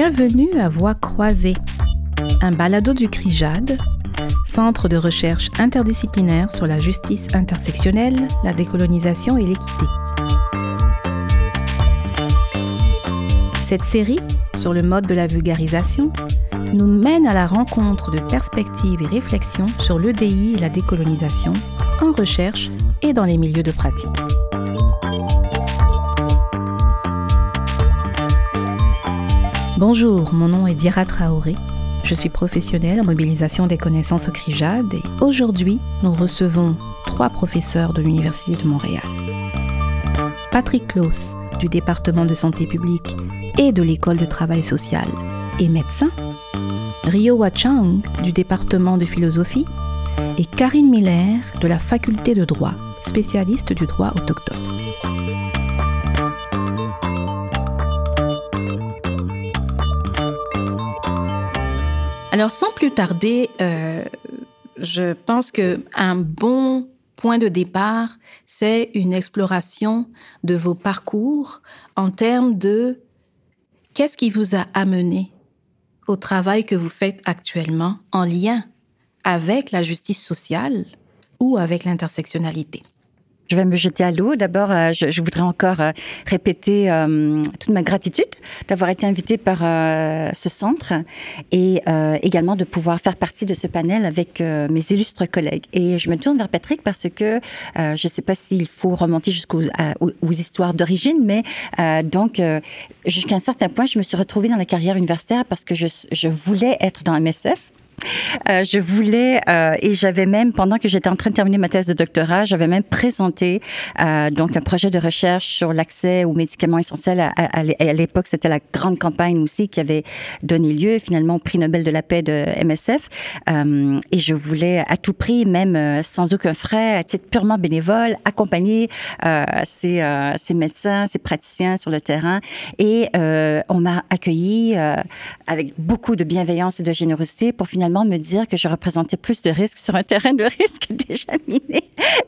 Bienvenue à Voix croisée, un balado du CRIJAD, Centre de recherche interdisciplinaire sur la justice intersectionnelle, la décolonisation et l'équité. Cette série, sur le mode de la vulgarisation, nous mène à la rencontre de perspectives et réflexions sur l'EDI et la décolonisation en recherche et dans les milieux de pratique. Bonjour, mon nom est Dira Traoré. Je suis professionnelle en mobilisation des connaissances au CRIJAD et aujourd'hui, nous recevons trois professeurs de l'Université de Montréal. Patrick Klaus, du département de santé publique et de l'école de travail social et médecin, Rio Wachang du département de philosophie et Karine Miller de la faculté de droit, spécialiste du droit autochtone. Alors sans plus tarder, euh, je pense que un bon point de départ, c'est une exploration de vos parcours en termes de Qu'est-ce qui vous a amené au travail que vous faites actuellement en lien avec la justice sociale ou avec l'intersectionnalité? Je vais me jeter à l'eau. D'abord, euh, je, voudrais encore euh, répéter euh, toute ma gratitude d'avoir été invitée par ce centre et également de pouvoir faire partie de ce panel avec mes illustres collègues. Et je me tourne vers Patrick parce que je ne sais pas s'il faut remonter jusqu'aux aux, histoires d'origine, mais donc jusqu'à un certain point, je me suis retrouvée dans la carrière universitaire parce que je, je voulais être dans MSF. Euh, je voulais euh, et j'avais même pendant que j'étais en train de terminer ma thèse de doctorat, j'avais même présenté euh, donc un projet de recherche sur l'accès aux médicaments essentiels. À, l'époque, c'était la grande campagne aussi qui avait donné lieu finalement au prix Nobel de la paix de MSF. Et je voulais à tout prix, même sans aucun frais, à titre purement bénévole, accompagner ces, ces médecins, ces praticiens sur le terrain. Et on m'a accueilli avec beaucoup de bienveillance et de générosité pour finalement me dire que je représentais plus de risques sur un terrain de risque déjà miné.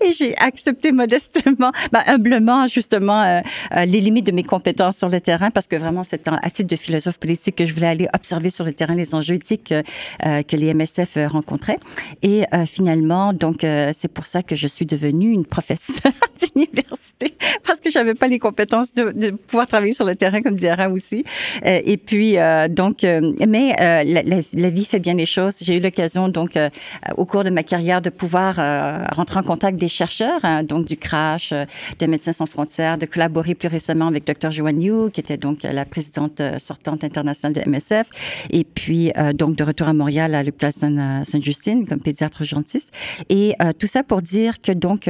Et j'ai accepté modestement, ben, humblement, justement, euh, euh, les limites de mes compétences sur le terrain parce que vraiment, c'est un titre de philosophe politique que je voulais aller observer sur le terrain les enjeux éthiques euh, que les MSF rencontraient. Et finalement, donc, c'est pour ça que je suis devenue une professeure d'université parce que j'avais pas les compétences de, pouvoir travailler sur le terrain comme Diara aussi. et puis, donc, mais la vie fait bien les choses j'ai eu l'occasion, donc, euh, au cours de ma carrière, de pouvoir euh, rentrer en contact des chercheurs, hein, donc du CRASH, euh, de Médecins sans frontières, de collaborer plus récemment avec Dr. Joanne Yu, qui était donc la présidente sortante internationale de MSF, et puis donc de retour à Montréal à l'hôpital Sainte-Justine comme pédiatre urgentiste. Et tout ça pour dire que donc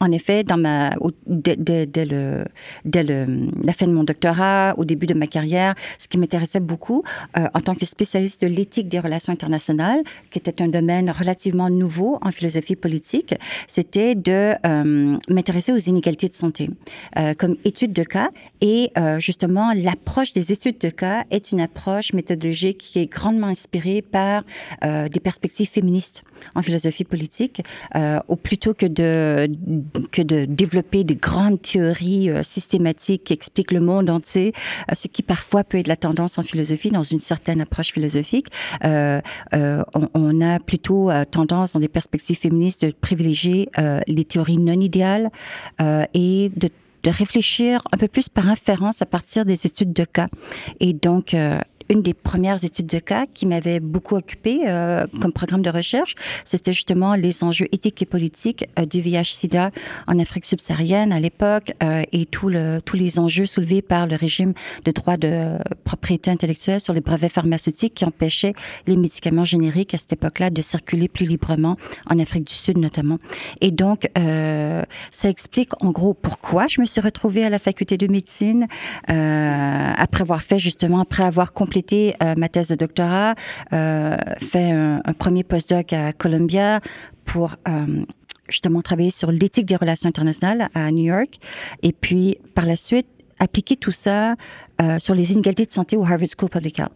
en effet, dans ma, dès, dès, le, dès le, la fin de mon doctorat, au début de ma carrière, ce qui m'intéressait beaucoup, euh, en tant que spécialiste de l'éthique des relations internationales, qui était un domaine relativement nouveau en philosophie politique, c'était de euh, m'intéresser aux inégalités de santé euh, comme étude de cas. Et euh, justement, l'approche des études de cas est une approche méthodologique qui est grandement inspirée par euh, des perspectives féministes en philosophie politique, ou plutôt que de que de développer des grandes théories euh, systématiques qui expliquent le monde entier, euh, ce qui parfois peut être la tendance en philosophie, dans une certaine approche philosophique. Euh, on, on, a plutôt tendance, dans des perspectives féministes, de privilégier les théories non idéales et de de réfléchir un peu plus par inférence à partir des études de cas. Et donc, euh, une des premières études de cas qui m'avait beaucoup occupée euh, comme programme de recherche, c'était justement les enjeux éthiques et politiques euh, du VIH/SIDA en Afrique subsaharienne à l'époque euh, et tout le, tous les enjeux soulevés par le régime de droit de propriété intellectuelle sur les brevets pharmaceutiques qui empêchaient les médicaments génériques à cette époque-là de circuler plus librement en Afrique du Sud notamment. Et donc, euh, ça explique en gros pourquoi je me suis retrouvée à la faculté de médecine euh, après avoir fait justement, après avoir complété euh, ma thèse de doctorat, euh, fait un, un, premier postdoc à Columbia pour euh, justement travailler sur l'éthique des relations internationales à New York. Et puis, par la suite, appliquer tout ça sur les inégalités de santé au Harvard School Public Health.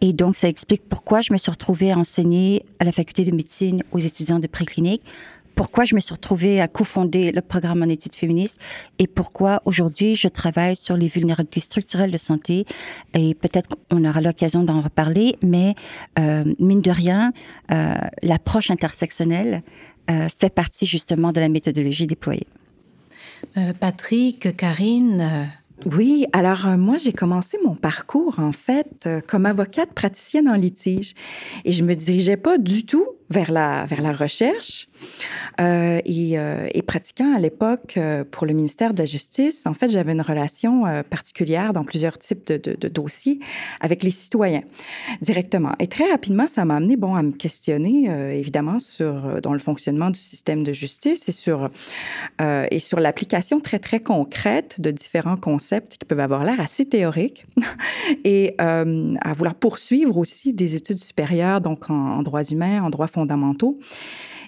Et donc, ça explique pourquoi je me suis retrouvée à enseigner à la faculté de médecine aux étudiants de préclinique pourquoi je me suis retrouvée à cofonder le programme en études féministes et pourquoi aujourd'hui je travaille sur les vulnérabilités structurelles de santé. Et peut-être qu'on aura l'occasion d'en reparler, mais euh, mine de rien, euh, l'approche intersectionnelle euh, fait partie justement de la méthodologie déployée. Patrick, Karine, oui, alors euh, moi j'ai commencé mon parcours en fait euh, comme avocate praticienne en litige et je me dirigeais pas du tout vers la recherche euh, et, euh, et, pratiquant à l'époque euh, pour le ministère de la Justice, en fait, j'avais une relation particulière dans plusieurs types de, dossiers avec les citoyens directement. Et très rapidement, ça m'a amené bon, à me questionner, évidemment, sur dans le fonctionnement du système de justice et sur, et sur l'application très, très concrète de différents concepts qui peuvent avoir l'air assez théoriques et à vouloir poursuivre aussi des études supérieures, donc en, en droits humains, en droits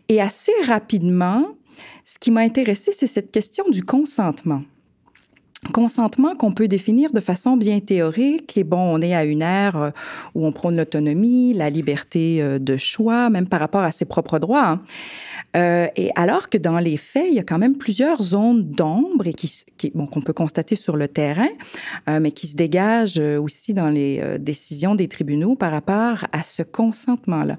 Et assez rapidement, ce qui m'a intéressé, c'est cette question du consentement. Consentement qu'on peut définir de façon bien théorique. Et bon, on est à une ère euh, où on prône l'autonomie, la liberté euh, de choix, même par rapport à ses propres droits. Hein. Euh, et alors que dans les faits, il y a quand même plusieurs zones d'ombre et qui, bon, qu'on peut constater sur le terrain, mais qui se dégagent aussi dans les décisions des tribunaux par rapport à ce consentement-là.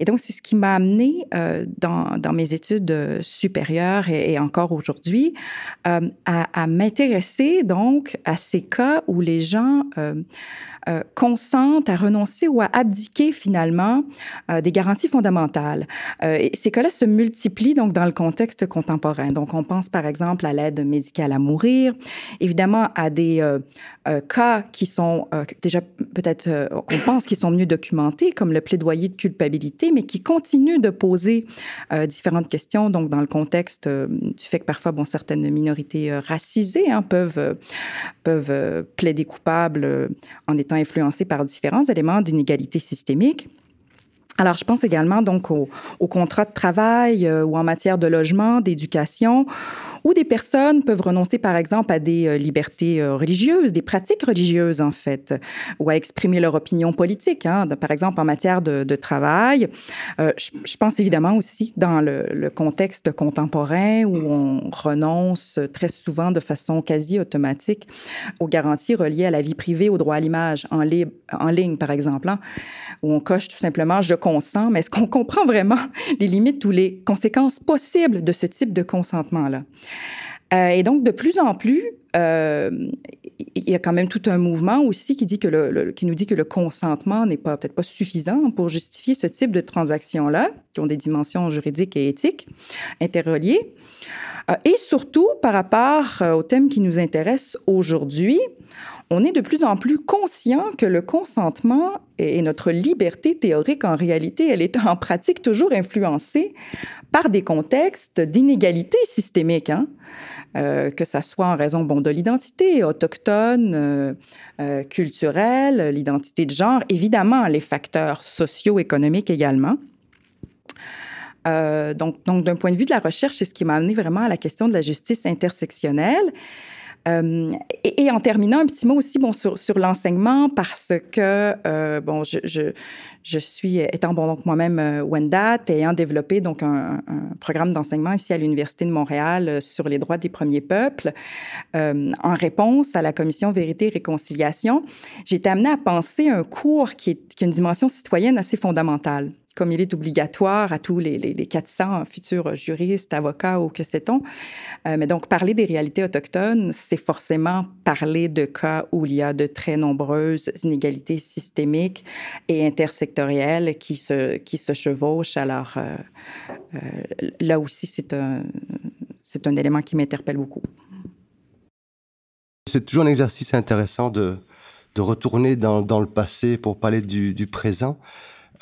Et donc, c'est ce qui m'a amené euh, dans, dans, mes études supérieures et, encore aujourd'hui euh, à, à m'intéresser donc à ces cas où les gens euh, consentent à renoncer ou à abdiquer finalement euh, des garanties fondamentales. Euh, ces cas-là se multiplient donc dans le contexte contemporain. Donc, on pense par exemple à l'aide médicale à mourir, évidemment à des euh, cas qui sont déjà peut-être qu'on pense qui sont mieux documentés, comme le plaidoyer de culpabilité, mais qui continuent de poser différentes questions. Donc, dans le contexte du fait que parfois, bon, certaines minorités racisées hein, peuvent peuvent plaider coupable en étant influencés par différents éléments d'inégalité systémique. Alors, je pense également donc au, au contrat de travail euh, ou en matière de logement, d'éducation, où des personnes peuvent renoncer, par exemple, à des euh, libertés euh, religieuses, des pratiques religieuses, en fait, ou à exprimer leur opinion politique, hein, par exemple, en matière de, travail. Je, pense évidemment aussi dans le, contexte contemporain où on renonce très souvent de façon quasi automatique aux garanties reliées à la vie privée, au droit à l'image, en, li en ligne, par exemple, hein, où on coche tout simplement « je consens », mais est-ce qu'on comprend vraiment les limites ou les conséquences possibles de ce type de consentement-là? Euh, et donc, de plus en plus, euh, il y a quand même tout un mouvement aussi qui, nous dit que le consentement n'est pas peut-être pas suffisant pour justifier ce type de transactions-là, qui ont des dimensions juridiques et éthiques interreliées. Euh, et surtout, par rapport euh, au thème qui nous intéresse aujourd'hui, on est de plus en plus conscient que le consentement et notre liberté théorique, en réalité, elle est en pratique toujours influencée par des contextes d'inégalité systémique, hein? Euh, que ça soit en raison bon, de l'identité autochtone, euh, euh, culturelle, l'identité de genre, évidemment les facteurs socio-économiques également. Donc, donc d'un point de vue de la recherche, c'est ce qui m'a amené vraiment à la question de la justice intersectionnelle. Euh, et, en terminant, un petit mot aussi bon, sur, l'enseignement, parce que, euh, bon, je, suis, étant bon, donc moi-même euh, Wendat, ayant développé donc un, programme d'enseignement ici à l'Université de Montréal sur les droits des premiers peuples, en réponse à la commission Vérité et Réconciliation, j'ai été amenée à penser un cours qui a une dimension citoyenne assez fondamentale comme il est obligatoire à tous les, les, les 400 futurs juristes, avocats ou que sait-on. Euh, mais donc, parler des réalités autochtones, c'est forcément parler de cas où il y a de très nombreuses inégalités systémiques et intersectorielles qui se, chevauchent. Alors, euh, euh, là aussi, c'est un, élément qui m'interpelle beaucoup. C'est toujours un exercice intéressant de, retourner dans, le passé pour parler du présent.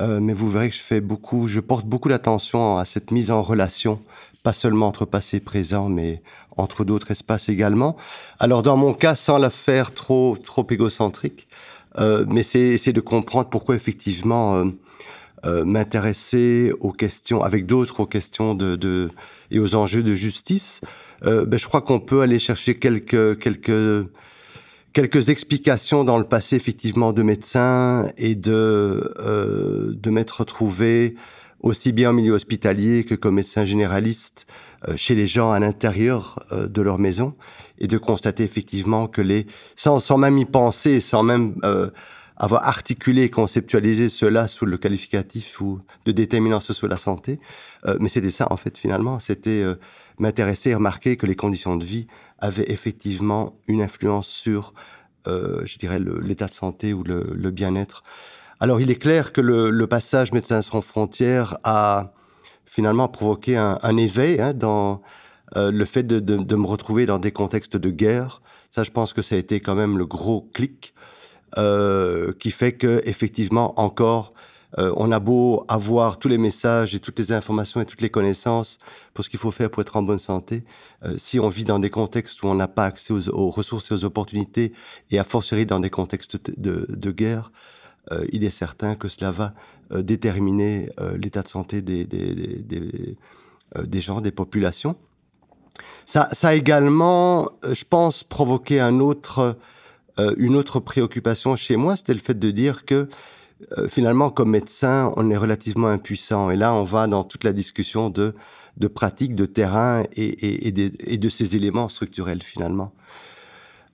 Euh, mais vous verrez que je fais beaucoup, je porte beaucoup d'attention à cette mise en relation, pas seulement entre passé et présent, mais entre d'autres espaces également. Alors dans mon cas, sans la faire trop trop égocentrique, euh, mais c'est de comprendre pourquoi effectivement euh, m'intéresser aux questions avec d'autres aux questions de, et aux enjeux de justice. Ben, je crois qu'on peut aller chercher quelques quelques quelques explications dans le passé effectivement de médecins et de euh, de m'être retrouvé aussi bien en milieu hospitalier que comme médecin généraliste chez les gens à l'intérieur de leur maison, et de constater effectivement que les, sans, sans même y penser, sans même avoir articulé, conceptualisé cela sous le qualificatif ou de déterminance sur la santé. Euh, mais c'était ça, en fait, finalement. C'était euh, m'intéresser et remarquer que les conditions de vie avaient effectivement une influence sur, euh, je dirais, l'état de santé ou le, bien-être. Alors, il est clair que le, passage Médecins sans frontières a finalement provoqué un, éveil hein, dans le fait de, me retrouver dans des contextes de guerre. Ça, je pense que ça a été quand même le gros clic. Euh, qui fait que effectivement encore euh, on a beau avoir tous les messages et toutes les informations et toutes les connaissances pour ce qu'il faut faire pour être en bonne santé, euh, si on vit dans des contextes où on n'a pas accès aux, ressources et aux opportunités, et à fortiori dans des contextes de, guerre, il est certain que cela va déterminer l'état de santé des, gens, des populations. Ça, ça a également, je pense, provoqué euh, une autre préoccupation chez moi, c'était le fait de dire que euh, finalement, comme médecin, on est relativement impuissant. Et là, on va dans toute la discussion de, de pratique, de terrain et, et, de ces éléments structurels finalement.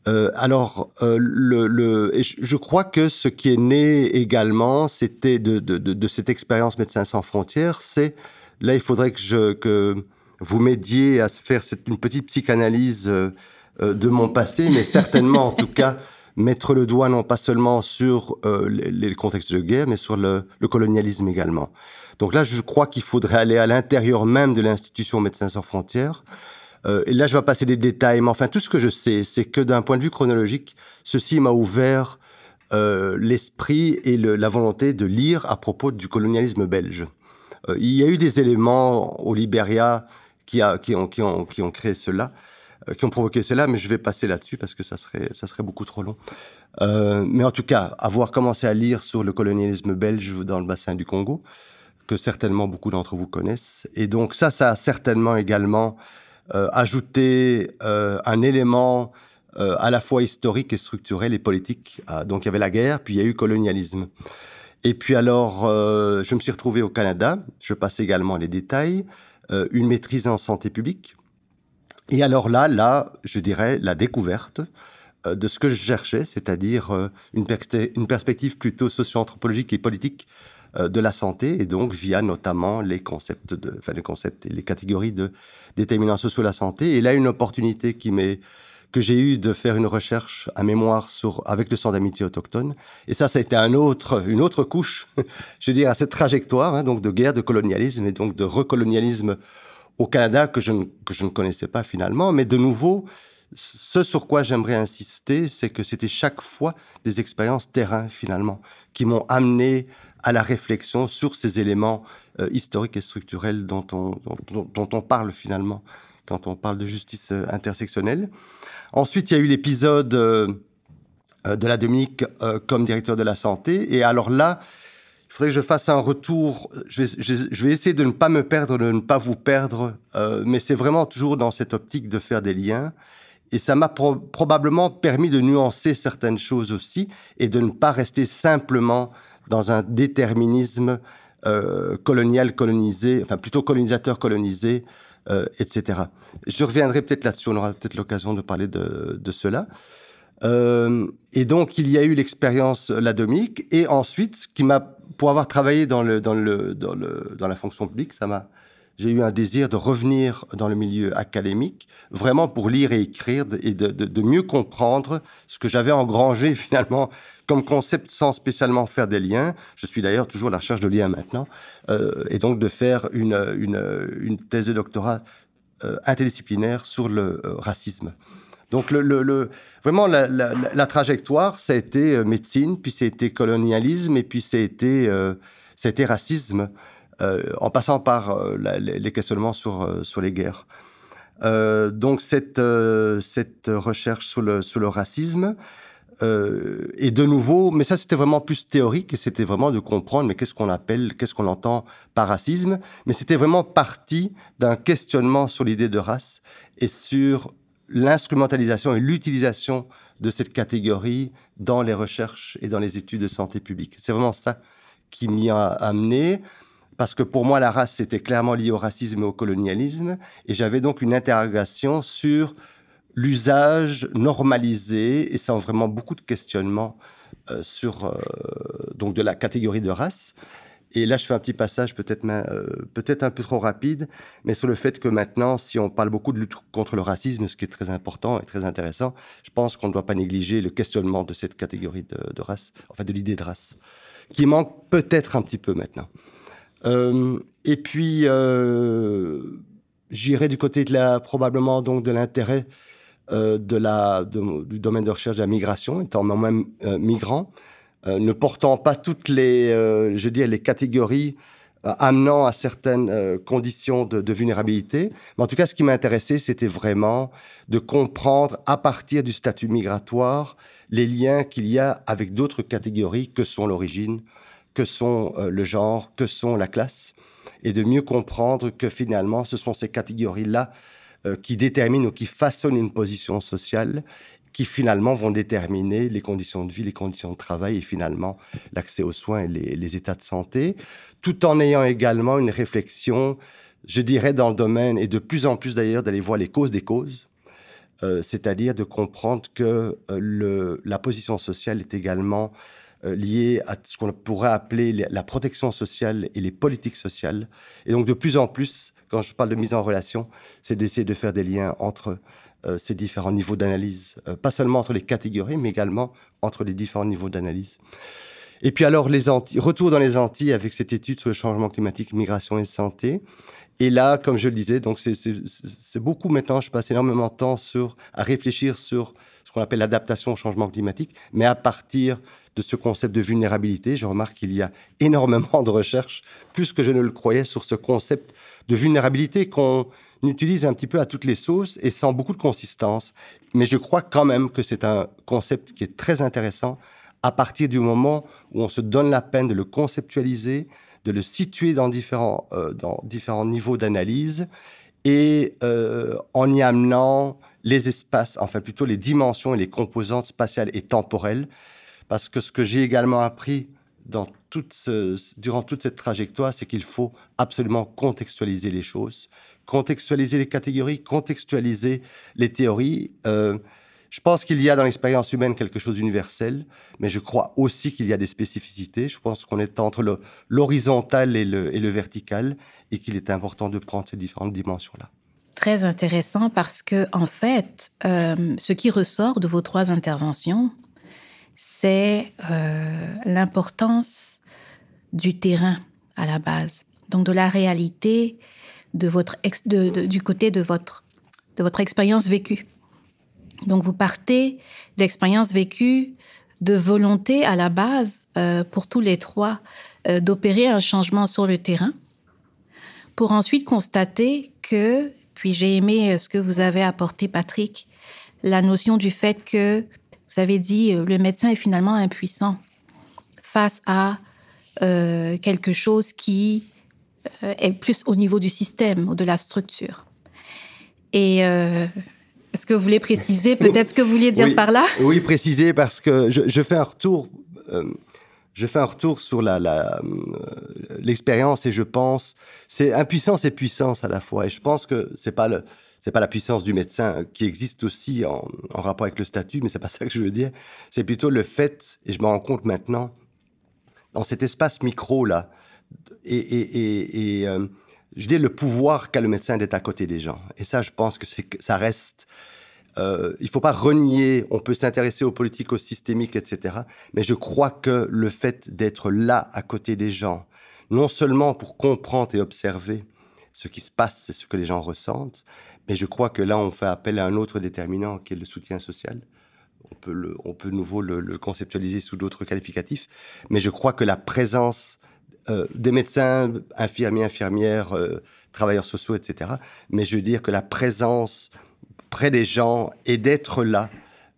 Euh, alors, le, le je crois que ce qui est né également, c'était de, de, de, cette expérience Médecins sans frontières, c'est là, il faudrait que, je, que vous m'aidiez à faire cette, une petite psychanalyse euh, de mon passé, mais certainement en tout cas mettre le doigt non pas seulement sur euh, les, contextes de guerre, mais sur le, colonialisme également. Donc là, je crois qu'il faudrait aller à l'intérieur même de l'institution Médecins sans frontières. Euh, et là, je vais passer des détails, mais enfin, tout ce que je sais, c'est que d'un point de vue chronologique, ceci m'a ouvert l'esprit et la volonté de lire à propos du colonialisme belge. il y a eu des éléments au Libéria qui ont créé cela. Euh, qui ont provoqué cela, mais je vais passer là-dessus parce que ça serait, ça serait beaucoup trop long. Euh, mais en tout cas, avoir commencé à lire sur le colonialisme belge dans le bassin du Congo, que certainement beaucoup d'entre vous connaissent. Et donc ça, ça a certainement également euh, ajouté un élément à la fois historique et structurel et politique. Ah, donc il y avait la guerre, puis il y a eu colonialisme. Et puis alors, je me suis retrouvé au Canada, je passe également les détails, une maîtrise en santé publique, et alors là, là, je dirais la découverte euh, de ce que je cherchais, c'est-à-dire euh, une, perspective plutôt socio-anthropologique et politique euh, de la santé, et donc via notamment les concepts, enfin les concepts et les catégories de déterminants sociaux de la santé. Et là, une opportunité que j'ai eu de faire une recherche à mémoire avec le centre d'amitié autochtone. Et ça, ça a été un une autre couche, je veux dire, à cette trajectoire, hein, donc de guerre, de colonialisme et donc de recolonialisme au Canada que je, ne, connaissais pas finalement. Mais de nouveau, ce sur quoi j'aimerais insister, c'est que c'était chaque fois des expériences terrain finalement qui m'ont amené à la réflexion sur ces éléments euh, historiques et structurels dont on, dont, on parle finalement quand on parle de justice euh, intersectionnelle. Ensuite, il y a eu l'épisode euh, de la Dominique comme directeur de la santé. Et alors là, il faudrait que je fasse un retour. Je vais, essayer de ne pas me perdre, de ne pas vous perdre, euh, mais c'est vraiment toujours dans cette optique de faire des liens. Et ça m'a probablement permis de nuancer certaines choses aussi et de ne pas rester simplement dans un déterminisme euh, colonial colonisé, enfin plutôt colonisateur colonisé, euh, etc. Je reviendrai peut-être là-dessus, on aura peut-être l'occasion de parler de, cela. Et donc, il y a eu l'expérience ladomique. Et ensuite, ce qui m'a, pour avoir travaillé dans, le, dans, le, dans, le, dans la fonction publique, ça m'a, j'ai eu un désir de revenir dans le milieu académique, vraiment pour lire et écrire et de, de, mieux comprendre ce que j'avais engrangé finalement comme concept sans spécialement faire des liens. Je suis d'ailleurs toujours à la recherche de liens maintenant. Euh, et donc de faire une, une, une thèse de doctorat euh, interdisciplinaire sur le euh, racisme. Donc, vraiment, la, trajectoire, ça a été euh, médecine, puis ça été colonialisme, et puis ça été, euh, racisme, euh, en passant par les questionnements sur, sur les guerres. donc, cette, cette recherche sur le, sur le racisme, et de nouveau, mais ça c'était vraiment plus théorique et c'était vraiment de comprendre mais qu'est-ce qu'on appelle, qu'est-ce qu'on entend par racisme, mais c'était vraiment parti d'un questionnement sur l'idée de race et sur l'instrumentalisation et l'utilisation de cette catégorie dans les recherches et dans les études de santé publique. C'est vraiment ça qui m'y a amené. parce que pour moi, la race, c'était clairement lié au racisme et au colonialisme, et j'avais donc une interrogation sur l'usage normalisé, et sans vraiment beaucoup de questionnements euh, sur euh, donc de la catégorie de race. Et là, je fais un petit passage peut-être euh, peut-être un peu trop rapide, mais sur le fait que maintenant, si on parle beaucoup de lutte contre le racisme, ce qui est très important et très intéressant, je pense qu'on ne doit pas négliger le questionnement de cette catégorie de, race, enfin de l'idée de race, qui manque peut-être un petit peu maintenant. Euh, et puis, euh, j'irai du côté de la, probablement donc de l'intérêt de la, du domaine de recherche de la migration, étant moi-même migrant, ne portant pas toutes les, je dis, les catégories amenant à certaines conditions de, de, vulnérabilité. Mais en tout cas, ce qui m'intéressait, c'était vraiment de comprendre à partir du statut migratoire les liens qu'il y a avec d'autres catégories que sont l'origine, que sont euh, le genre, que sont la classe, et de mieux comprendre que finalement, ce sont ces catégories-là euh, qui déterminent ou qui façonnent une position sociale, qui finalement vont déterminer les conditions de vie, les conditions de travail et finalement l'accès aux soins et les, états de santé, tout en ayant également une réflexion, je dirais, dans le domaine, et de plus en plus d'ailleurs, d'aller voir les causes des causes, euh, c'est-à-dire de comprendre que le, la position sociale est également euh, liées à ce qu'on pourrait appeler la protection sociale et les politiques sociales. Et donc de plus en plus, quand je parle de mise en relation, c'est d'essayer de faire des liens entre euh, ces différents niveaux d'analyse, euh, pas seulement entre les catégories, mais également entre les différents niveaux d'analyse. Et puis alors, les Antilles, retour dans les Antilles avec cette étude sur le changement climatique, migration et santé. Et là, comme je le disais, donc c'est beaucoup maintenant, je passe énormément de temps sur, à réfléchir sur ce qu'on appelle l'adaptation au changement climatique, mais à partir de ce concept de vulnérabilité. Je remarque qu'il y a énormément de recherches, plus que je ne le croyais, sur ce concept de vulnérabilité qu'on utilise un petit peu à toutes les sauces et sans beaucoup de consistance. Mais je crois quand même que c'est un concept qui est très intéressant à partir du moment où on se donne la peine de le conceptualiser, de le situer dans différents, euh, dans différents niveaux d'analyse et euh, en y amenant les espaces, enfin plutôt les dimensions et les composantes spatiales et temporelles parce que ce que j'ai également appris dans toute durant toute cette trajectoire, c'est qu'il faut absolument contextualiser les choses, contextualiser les catégories, contextualiser les théories. Euh, je pense qu'il y a dans l'expérience humaine quelque chose d'universel, mais je crois aussi qu'il y a des spécificités. Je pense qu'on est entre l'horizontal et le, vertical et qu'il est important de prendre ces différentes dimensions-là. Très intéressant parce que, en fait, euh, ce qui ressort de vos trois interventions, c'est euh, l'importance du terrain à la base, donc de la réalité de votre du côté de votre, de votre expérience vécue. Donc vous partez d'expériences vécues, de volonté à la base euh, pour tous les trois euh, d'opérer un changement sur le terrain, pour ensuite constater que, puis j'ai aimé ce que vous avez apporté, Patrick, la notion du fait que vous avez dit, euh, le médecin est finalement impuissant face à euh, quelque chose qui euh, est plus au niveau du système ou de la structure. Et est-ce que vous voulez préciser peut-être ce que vous vouliez dire par là? Oui, préciser parce que je, fais un retour. je fais un retour sur l'expérience la, et je pense c'est impuissance et puissance à la fois et je pense que c'est pas le c'est pas la puissance du médecin qui existe aussi en, rapport avec le statut, mais c'est pas ça que je veux dire. C'est plutôt le fait, et je me rends compte maintenant, dans cet espace micro là, et, et, et, euh, je dis le pouvoir qu'a le médecin d'être à côté des gens. Et ça, je pense que c'est ça reste. Euh, il faut pas renier. On peut s'intéresser aux politiques, aux systémiques, etc. Mais je crois que le fait d'être là à côté des gens, non seulement pour comprendre et observer ce qui se passe, c'est ce que les gens ressentent, mais je crois que là, on fait appel à un autre déterminant qui est le soutien social. On peut, le, nouveau le, conceptualiser sous d'autres qualificatifs. Mais je crois que la présence euh, des médecins, infirmiers, infirmières, euh, travailleurs sociaux, etc. Mais je veux dire que la présence près des gens et d'être là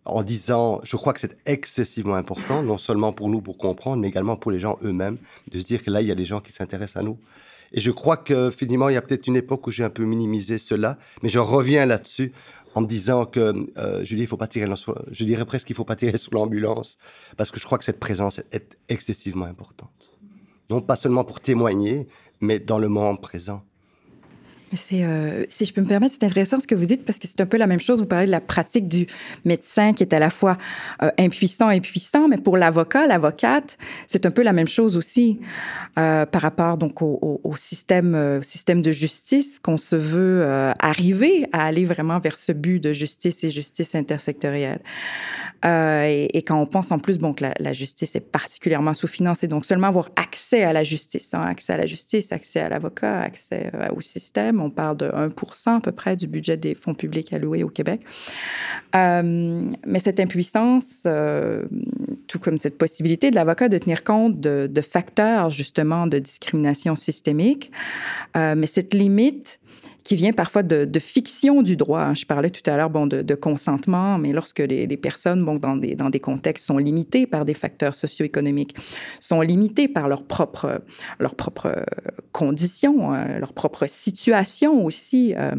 en disant, je crois que c'est excessivement important, non seulement pour nous pour comprendre, mais également pour les gens eux-mêmes, de se dire que là, il y a des gens qui s'intéressent à nous. Et je crois que finalement, il y a peut-être une époque où j'ai un peu minimisé cela, mais je reviens là-dessus en me disant que, euh, je, dis, je dirais presque qu'il ne faut pas tirer sous l'ambulance, parce que je crois que cette présence est excessivement importante. Non pas seulement pour témoigner, mais dans le moment présent. Euh, si je peux me permettre, c'est intéressant ce que vous dites parce que c'est un peu la même chose. Vous parlez de la pratique du médecin qui est à la fois euh, impuissant et puissant, mais pour l'avocat, l'avocate, c'est un peu la même chose aussi euh, par rapport donc au, système, euh, système de justice qu'on se veut arriver à aller vraiment vers ce but de justice et justice intersectorielle. Et, quand on pense en plus bon que la, la justice est particulièrement sous-financée, donc seulement avoir accès à la justice, hein, accès à la justice, accès à l'avocat, accès au système on parle de 1 à peu près du budget des fonds publics alloués au Québec. Euh, mais cette impuissance, euh, tout comme cette possibilité de l'avocat de tenir compte de, facteurs justement de discrimination systémique, euh, mais cette limite qui vient parfois de, de fiction du droit. Je parlais tout à l'heure bon, de, de, consentement, mais lorsque les, les, personnes, bon, dans, des, dans des contextes, sont limitées par des facteurs socio-économiques, sont limitées par leurs propres, leurs propres conditions, euh, leur propre situation aussi. Euh,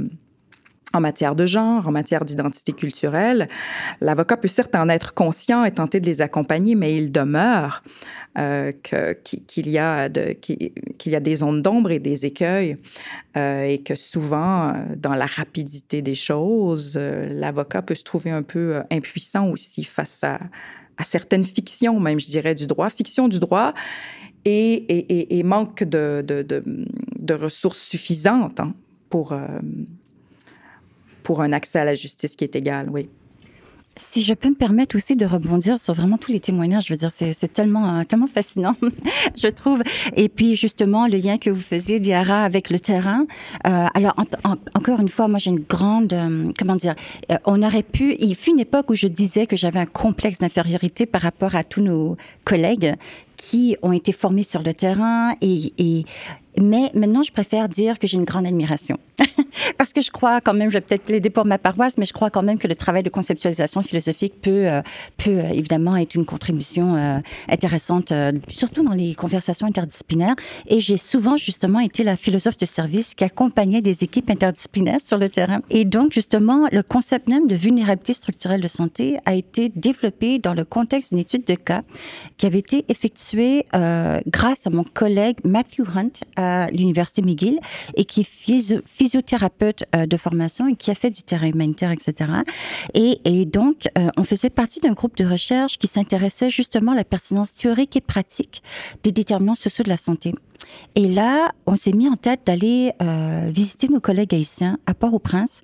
en matière de genre, en matière d'identité culturelle. L'avocat peut certes en être conscient et tenter de les accompagner, mais il demeure euh, qu'il y, a des zones d'ombre et des écueils euh, et que souvent, euh, dans la rapidité des choses, l'avocat peut se trouver un peu impuissant aussi face à, certaines fictions, même, je dirais, du droit. Fiction du droit et, manque de, ressources suffisantes hein, pour pour un accès à la justice qui est égal, oui. Si je peux me permettre aussi de rebondir sur vraiment tous les témoignages, je veux dire, c'est tellement, tellement fascinant, je trouve. Et puis, justement, le lien que vous faisiez, Diara, avec le terrain. Euh, alors, en, en, encore une fois, moi, j'ai une grande, euh, comment dire, euh, on aurait pu, il fut une époque où je disais que j'avais un complexe d'infériorité par rapport à tous nos collègues qui ont été formés sur le terrain et, mais maintenant, je préfère dire que j'ai une grande admiration. Parce que je crois quand même, je vais peut-être plaider pour ma paroisse, mais je crois quand même que le travail de conceptualisation philosophique peut, euh, peut euh, évidemment être une contribution euh, intéressante, surtout dans les conversations interdisciplinaires. Et j'ai souvent justement été la philosophe de service qui accompagnait des équipes interdisciplinaires sur le terrain. Et donc, justement, le concept même de vulnérabilité structurelle de santé a été développé dans le contexte d'une étude de cas qui avait été effectuée euh, grâce à mon collègue Matthew Hunt à l'Université McGill et qui est physio physiothérapeute euh, de formation et qui a fait du terrain humanitaire, etc. Et, donc, euh, on faisait partie d'un groupe de recherche qui s'intéressait justement à la pertinence théorique et pratique des déterminants sociaux de la santé. Et là, on s'est mis en tête d'aller visiter nos collègues haïtiens à Port-au-Prince,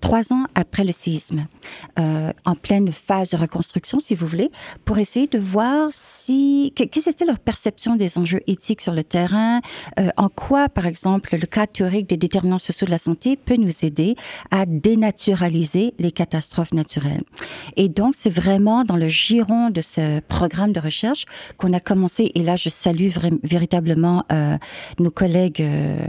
trois ans après le séisme, en pleine phase de reconstruction, si vous voulez, pour essayer de voir si quelle était leur perception des enjeux éthiques sur le terrain, euh, en quoi, par exemple, le cas théorique des déterminants sociaux de la santé peut nous aider à dénaturaliser les catastrophes naturelles? Et donc, c'est vraiment dans le giron de ce programme de recherche qu'on a commencé, et là, je salue véritablement euh, nos collègues euh,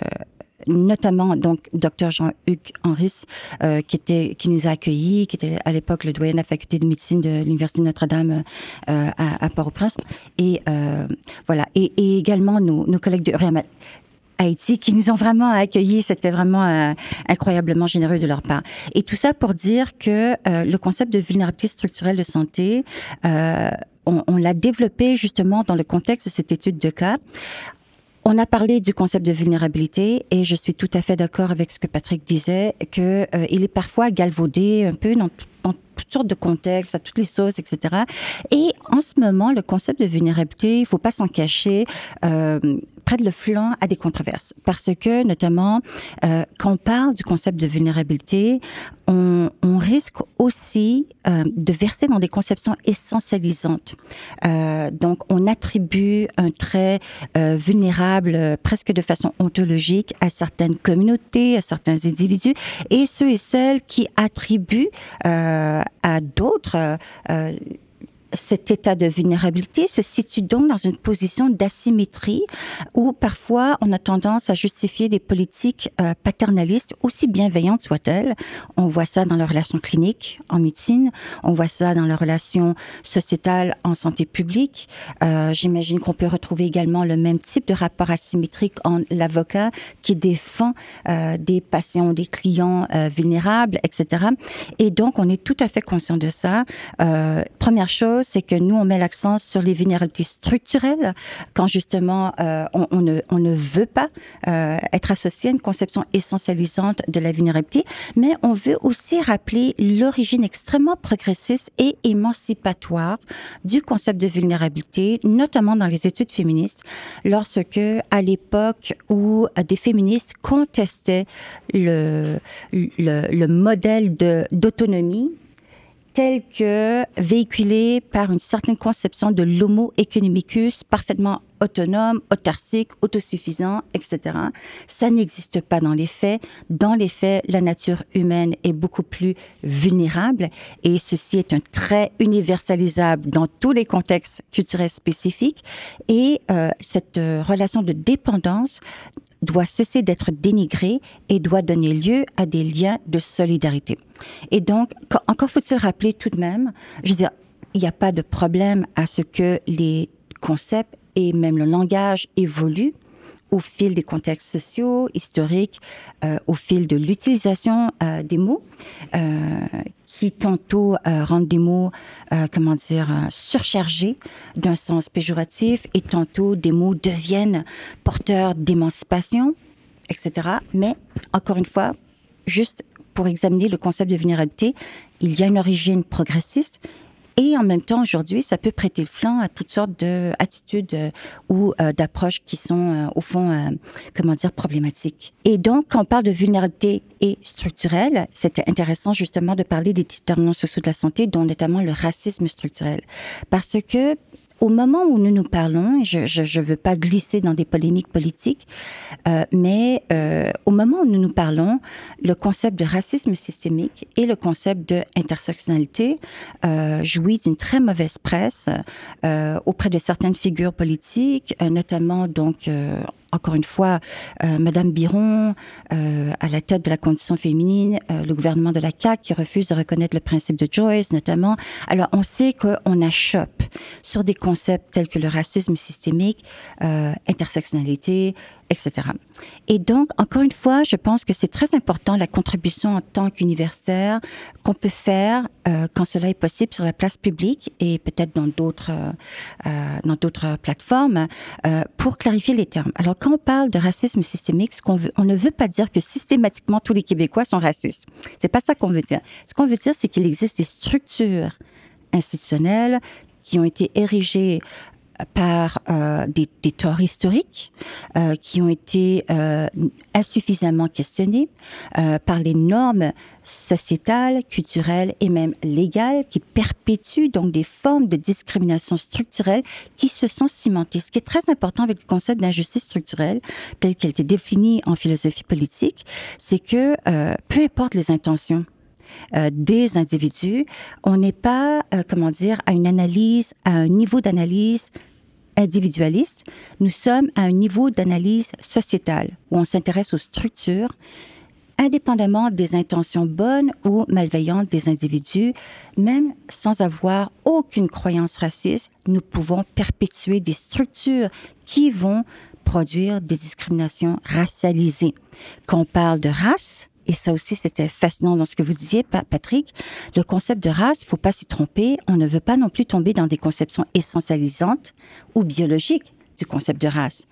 notamment donc docteur Jean-Hugues Henris euh, qui était qui nous a accueillis qui était à l'époque le doyen de la faculté de médecine de l'université Notre-Dame euh, à, à Port-au-Prince et euh, voilà et, et également nos, nos collègues de Haïti qui nous ont vraiment accueillis. C'était vraiment euh, incroyablement généreux de leur part. Et tout ça pour dire que euh, le concept de vulnérabilité structurelle de santé, euh, on, on l'a développé justement dans le contexte de cette étude de cas on a parlé du concept de vulnérabilité et je suis tout à fait d'accord avec ce que Patrick disait, que euh, est parfois galvaudé un peu dans, dans toutes sortes de contextes, à toutes les sauces, etc. Et en ce moment, le concept de vulnérabilité, il faut pas s'en cacher, euh, prête le flanc à des controverses. Parce que, notamment, euh, quand on parle du concept de vulnérabilité, on, on risque aussi euh, de verser dans des conceptions essentialisantes. Euh, donc, on attribue un trait euh, vulnérable euh, presque de façon ontologique à certaines communautés, à certains individus, et ceux et celles qui attribuent euh, à d'autres euh, cet état de vulnérabilité se situe donc dans une position d'asymétrie où parfois on a tendance à justifier des politiques euh, paternalistes aussi bienveillantes soient-elles. On voit ça dans les relations cliniques en médecine, on voit ça dans les relations sociétales en santé publique. Euh, J'imagine qu'on peut retrouver également le même type de rapport asymétrique en l'avocat qui défend euh, des patients, des clients vulnérables, etc. Et donc on est tout à fait conscient de ça. Première chose, c'est que nous, on met l'accent sur les vulnérabilités structurelles quand justement euh, on, ne, veut pas euh, être associé à une conception essentialisante de la vulnérabilité, mais on veut aussi rappeler l'origine extrêmement progressiste et émancipatoire du concept de vulnérabilité, notamment dans les études féministes, lorsque, à l'époque où des féministes contestaient le modèle d'autonomie tel que véhiculé par une certaine conception de l'homo economicus parfaitement autonome, autarcique, autosuffisant, etc. Ça n'existe pas dans les faits. Dans les faits, la nature humaine est beaucoup plus vulnérable et ceci est un trait universalisable dans tous les contextes culturels spécifiques et euh, cette euh, relation de dépendance doit cesser d'être dénigré et doit donner lieu à des liens de solidarité. Et donc, encore faut-il rappeler tout de même, je veux dire, il n'y a pas de problème à ce que les concepts et même le langage évoluent au fil des contextes sociaux, historiques, euh, au fil de l'utilisation euh, des mots, euh, qui tantôt rendent des mots, comment dire, surchargés d'un sens péjoratif, et tantôt des mots deviennent porteurs d'émancipation, etc. Mais, encore une fois, juste pour examiner le concept de vulnérabilité, il y a une origine progressiste et en même temps, aujourd'hui, ça peut prêter le flanc à toutes sortes d'attitudes euh, ou euh, d'approches qui sont, euh, au fond, comment dire, problématiques. Et donc, quand on parle de vulnérabilité et structurelle, c'était intéressant justement de parler des déterminants sociaux de la santé, dont notamment le racisme structurel. Parce que au moment où nous nous parlons, je ne veux pas glisser dans des polémiques politiques, euh, mais euh, au moment où nous nous parlons, le concept de racisme systémique et le concept d'intersectionnalité euh, jouit d'une très mauvaise presse euh, auprès de certaines figures politiques, euh, notamment donc euh, encore une fois, euh, Madame Biron euh, à la tête de la condition féminine, euh, le gouvernement de la CAQ qui refuse de reconnaître le principe de Joyce notamment. Alors on sait qu'on achoppe sur des concepts tels que le racisme systémique, euh, intersectionnalité, etc. Et donc, encore une fois, je pense que c'est très important la contribution en tant qu'universitaire qu'on peut faire quand cela est possible sur la place publique et peut-être dans d'autres plateformes pour clarifier les termes. Alors, quand on parle de racisme systémique, ce qu'on on ne veut pas dire que systématiquement tous les Québécois sont racistes. C'est pas ça qu'on veut dire. Ce qu'on veut dire, c'est qu'il existe des structures institutionnelles qui ont été érigées par euh, des, des torts historiques euh, qui ont été euh, insuffisamment questionnés euh, par les normes sociétales, culturelles et même légales qui perpétuent donc des formes de discrimination structurelle qui se sont cimentées. Ce qui est très important avec le concept d'injustice structurelle tel qu'elle était définie en philosophie politique, c'est que euh, peu importe les intentions, euh, des individus. On n'est pas, euh, comment dire, à une analyse, à un niveau d'analyse individualiste. Nous sommes à un niveau d'analyse sociétale où on s'intéresse aux structures indépendamment des intentions bonnes ou malveillantes des individus, même sans avoir aucune croyance raciste, nous pouvons perpétuer des structures qui vont produire des discriminations racialisées. Quand on parle de race, et ça aussi c'était fascinant dans ce que vous disiez, Patrick, le concept de race, il faut pas s'y tromper, on ne veut pas non plus tomber dans des conceptions essentialisantes ou biologiques du concept de race.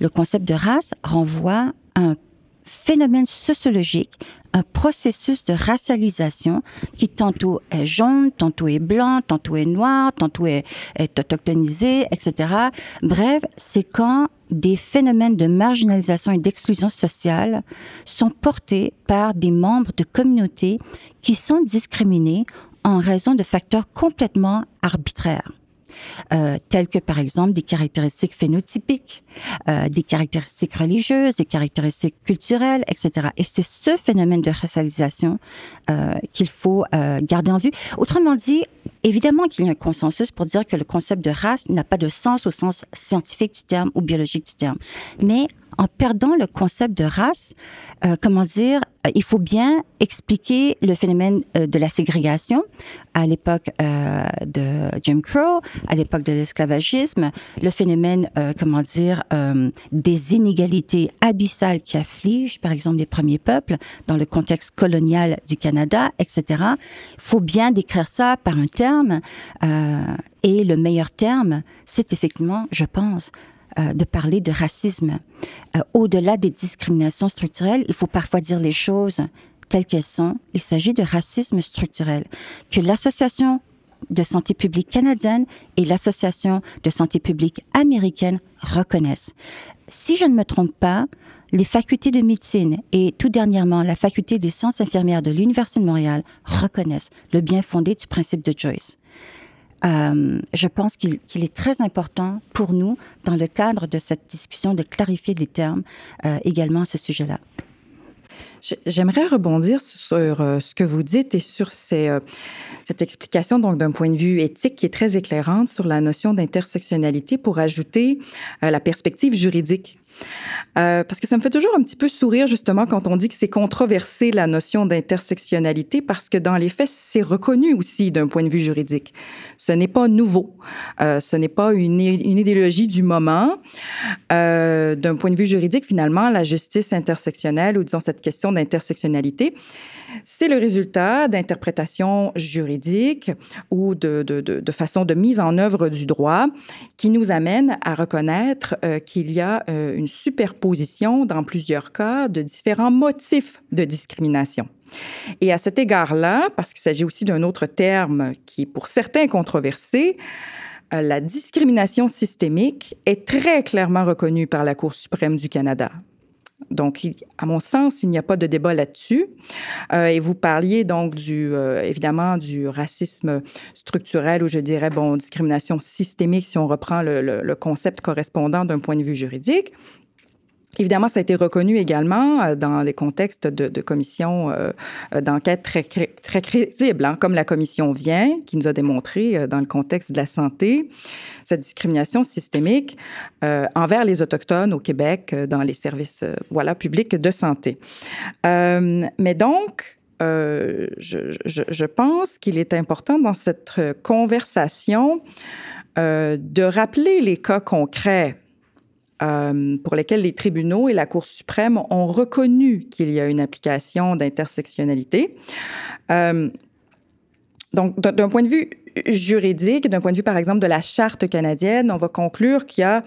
Le concept de race renvoie à un phénomène sociologique, un processus de racialisation qui tantôt est jaune, tantôt est blanc, tantôt est noir, tantôt est, est autochtonisé, etc. Bref, c'est quand des phénomènes de marginalisation et d'exclusion sociale sont portés par des membres de communautés qui sont discriminés en raison de facteurs complètement arbitraires euh, telles que par exemple des caractéristiques phénotypiques, euh, des caractéristiques religieuses, des caractéristiques culturelles, etc. Et c'est ce phénomène de racialisation euh, qu'il faut euh, garder en vue. Autrement dit, évidemment qu'il y a un consensus pour dire que le concept de race n'a pas de sens au sens scientifique du terme ou biologique du terme. Mais en perdant le concept de race, euh, comment dire, euh, il faut bien expliquer le phénomène euh, de la ségrégation à l'époque euh, de Jim Crow, à l'époque de l'esclavagisme, le phénomène, comment dire, des inégalités abyssales qui affligent, par exemple, les premiers peuples dans le contexte colonial du Canada, etc. Il faut bien décrire ça par un terme, et le meilleur terme, c'est effectivement, je pense, euh, de parler de racisme. Euh, au-delà des discriminations structurelles, il faut parfois dire les choses telles qu'elles sont. Il s'agit de racisme structurel que l'Association de santé publique canadienne et l'Association de santé publique américaine reconnaissent. Si je ne me trompe pas, les facultés de médecine et tout dernièrement la faculté des sciences infirmières de l'Université de Montréal reconnaissent le bien fondé du principe de Joyce. Euh, je pense qu'il est très important pour nous, dans le cadre de cette discussion, de clarifier les termes euh, également à ce sujet-là. J'aimerais rebondir sur euh, ce que vous dites et sur cette explication donc d'un point de vue éthique qui est très éclairante sur la notion d'intersectionnalité pour ajouter la perspective juridique euh, parce que ça me fait toujours un petit peu sourire justement quand on dit que c'est controversé la notion d'intersectionnalité parce que dans les faits, c'est reconnu aussi d'un point de vue juridique. Ce n'est pas nouveau. Euh, ce n'est pas une, une, idéologie du moment. Euh, d'un point de vue juridique, finalement, la justice intersectionnelle ou disons cette question d'intersectionnalité, c'est le résultat d'interprétations juridiques ou de, de, de, façon de mise en œuvre du droit qui nous amène à reconnaître qu'il y a euh, superposition dans plusieurs cas de différents motifs de discrimination. Et à cet égard-là, parce qu'il s'agit aussi d'un autre terme qui, pour certains, est controversé, euh, la discrimination systémique est très clairement reconnue par la Cour suprême du Canada. Donc, à mon sens, il n'y a pas de débat là-dessus. Euh, et vous parliez donc du, euh, évidemment, du racisme structurel ou je dirais, bon, discrimination systémique si on reprend le, le concept correspondant d'un point de vue juridique. Évidemment, ça a été reconnu également euh, dans les contextes de, commissions euh, euh, d'enquête très, crédibles, hein, comme la commission vient, qui nous a démontré dans le contexte de la santé cette discrimination systémique envers les autochtones au Québec dans les services publics de santé. mais donc, je, pense qu'il est important dans cette conversation de rappeler les cas concrets euh, pour lesquels les tribunaux et la Cour suprême ont reconnu qu'il y a une application d'intersectionnalité. Euh, donc, d'un point de vue juridique, d'un point de vue, par exemple, de la charte canadienne, on va conclure qu'il y a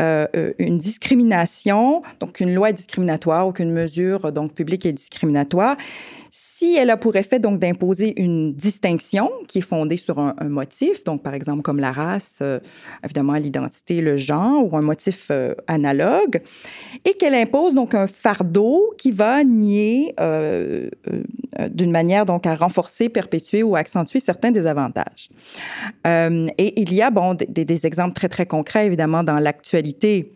euh, une discrimination, donc une loi discriminatoire ou qu'une mesure donc publique est discriminatoire si elle a pour effet donc d'imposer une distinction qui est fondée sur un, motif, donc par exemple comme la race, euh, évidemment l'identité, le genre ou un motif euh, analogue, et qu'elle impose donc un fardeau qui va nier euh, d'une manière donc à renforcer, perpétuer ou accentuer certains désavantages. et il y a bon des, des exemples très très concrets évidemment dans l'actualité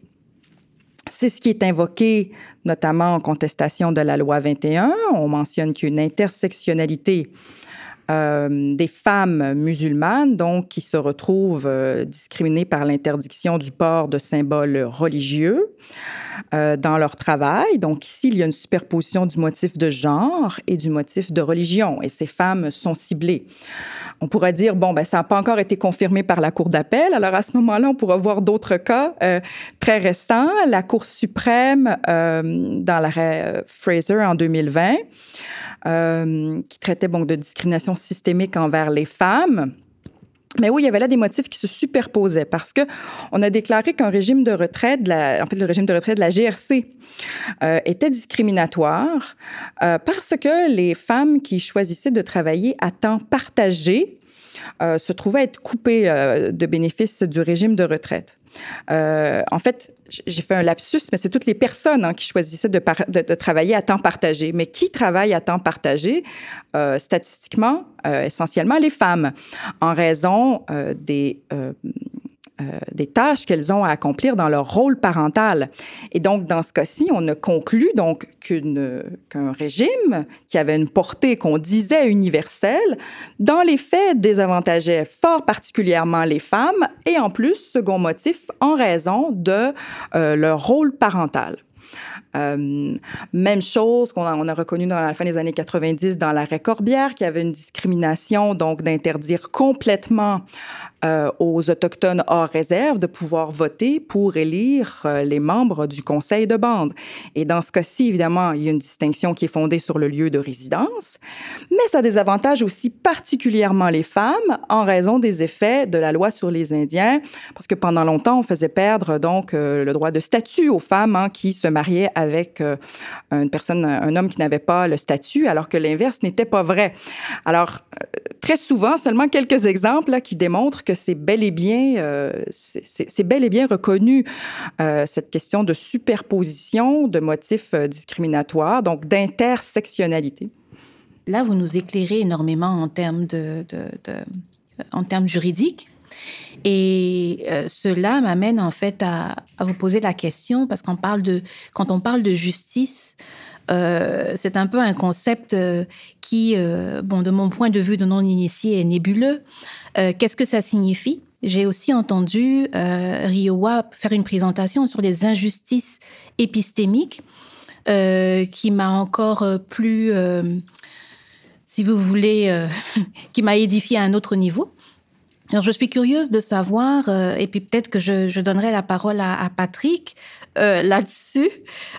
c'est ce qui est invoqué notamment en contestation de la loi 21. On mentionne qu'une intersectionnalité euh, des femmes musulmanes, donc qui se retrouvent euh, discriminées par l'interdiction du port de symboles religieux euh, dans leur travail. Donc ici, il y a une superposition du motif de genre et du motif de religion, et ces femmes sont ciblées. On pourrait dire, bon, ben, ça n'a pas encore été confirmé par la Cour d'appel. Alors, à ce moment-là, on pourra voir d'autres cas très récents. La Cour suprême, dans l'arrêt Fraser en 2020, euh, qui traitait bon, de discrimination systémique envers les femmes. Mais oui, il y avait là des motifs qui se superposaient parce que on a déclaré qu'un régime de retraite, de la, en fait, le régime de retraite de la GRC euh, était discriminatoire euh, parce que les femmes qui choisissaient de travailler à temps partagé euh, se trouvaient être coupées euh, de bénéfices du régime de retraite. Euh, en fait, j'ai fait un lapsus, mais c'est toutes les personnes hein, qui choisissaient de, travailler à temps partagé. Mais qui travaille à temps partagé? Statistiquement, essentiellement les femmes, en raison des des tâches qu'elles ont à accomplir dans leur rôle parental. Et donc, dans ce cas-ci, on a conclu donc qu'un régime qui avait une portée qu'on disait universelle, dans les faits, désavantageait fort particulièrement les femmes et en plus, second motif, en raison de euh, leur rôle parental. même chose qu'on a, on a reconnu dans la fin des années 90 dans l'arrêt Corbière, qui avait une discrimination, donc d'interdire complètement euh, aux Autochtones hors réserve de pouvoir voter pour élire euh, les membres du conseil de bande. Et dans ce cas-ci, évidemment, il y a une distinction qui est fondée sur le lieu de résidence, mais ça désavantage aussi particulièrement les femmes en raison des effets de la loi sur les Indiens, parce que pendant longtemps, on faisait perdre donc euh, le droit de statut aux femmes hein, qui se mariaient avec une personne, un homme qui n'avait pas le statut, alors que l'inverse n'était pas vrai. Alors, très souvent, seulement quelques exemples qui démontrent que c'est bel et bien, euh, c'est bel et bien reconnu euh, cette question de superposition de motifs euh, discriminatoires, donc d'intersectionnalité. Là, vous nous éclairez énormément en termes de, en termes juridiques. Et cela m'amène en fait à, à, vous poser la question parce qu'on parle de quand on parle de justice, c'est un peu un concept qui, bon, de mon point de vue de non initié, est nébuleux. Euh, qu'est-ce que ça signifie? J'ai aussi entendu euh, Riowa faire une présentation sur les injustices épistémiques euh, qui m'a encore plus, si vous voulez, qui m'a édifié à un autre niveau. Alors, je suis curieuse de savoir, et puis peut-être que je, donnerai la parole à, Patrick là-dessus,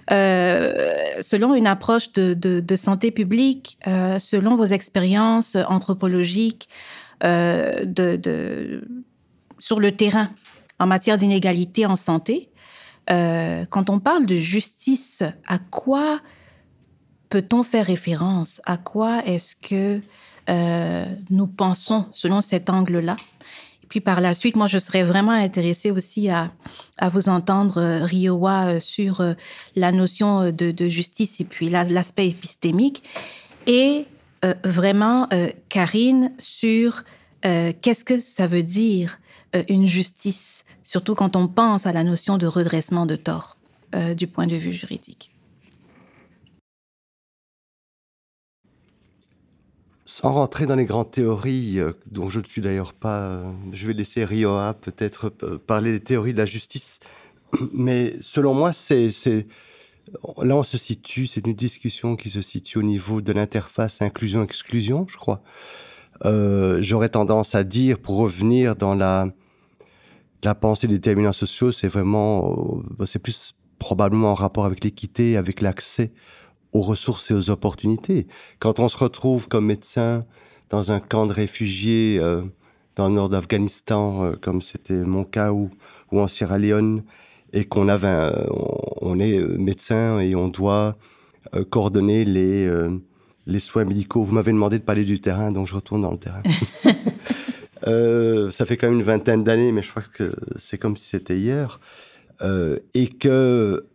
selon une approche de, santé publique, selon vos expériences anthropologiques, euh, de, sur le terrain en matière d'inégalité en santé. Euh, quand on parle de justice, à quoi peut-on faire référence? À quoi est-ce que euh, nous pensons selon cet angle-là? Puis par la suite, moi, je serais vraiment intéressée aussi à, vous entendre, Riowa, sur la notion de, justice et puis l'aspect épistémique. Et euh, vraiment, euh, Karine, sur euh, qu'est-ce que ça veut dire une justice, surtout quand on pense à la notion de redressement de tort du point de vue juridique. Sans rentrer dans les grandes théories, dont je ne suis d'ailleurs pas, je vais laisser Rioa peut-être parler des théories de la justice, mais selon moi, c'est Là, on se situe, c'est une discussion qui se situe au niveau de l'interface inclusion-exclusion, je crois. Euh, j'aurais tendance à dire, pour revenir dans la, la pensée des déterminants sociaux, c'est vraiment, euh, c'est plus probablement en rapport avec l'équité, avec l'accès aux ressources et aux opportunités. Quand on se retrouve comme médecin dans un camp de réfugiés euh, dans le nord d'Afghanistan, comme c'était mon cas, ou, ou en Sierra Leone, et qu'on avait, on est euh, médecin et on doit euh, coordonner les, euh, les soins médicaux. Vous m'avez demandé de parler du terrain, donc je retourne dans le terrain. ça fait quand même une vingtaine d'années, mais je crois que c'est comme si c'était hier. et que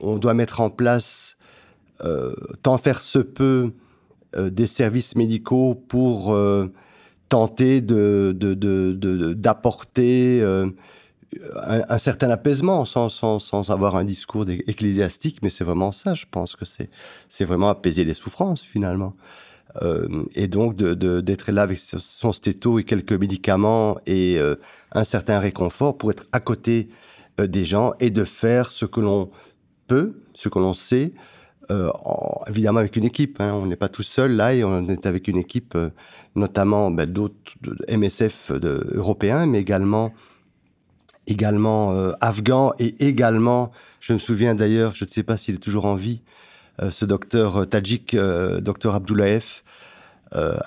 on doit mettre en place, tant faire se peut, des services médicaux pour tenter d'apporter de, de, un, certain apaisement sans, sans, sans, avoir un discours ecclésiastique, mais c'est vraiment ça, je pense que c'est, vraiment apaiser les souffrances finalement. Euh, et donc d'être là avec son stéto et quelques médicaments et euh, un certain réconfort pour être à côté euh, des gens et de faire ce que l'on peut, ce que l'on sait, évidemment avec une équipe. Hein. on n'est pas tout seul là et on est avec une équipe, notamment ben, d'autres MSF de, européens, mais également également euh, afghan et également, je me souviens d'ailleurs, je ne sais pas s'il est toujours en vie, euh, ce docteur euh, tadjik, docteur Abdoulayev,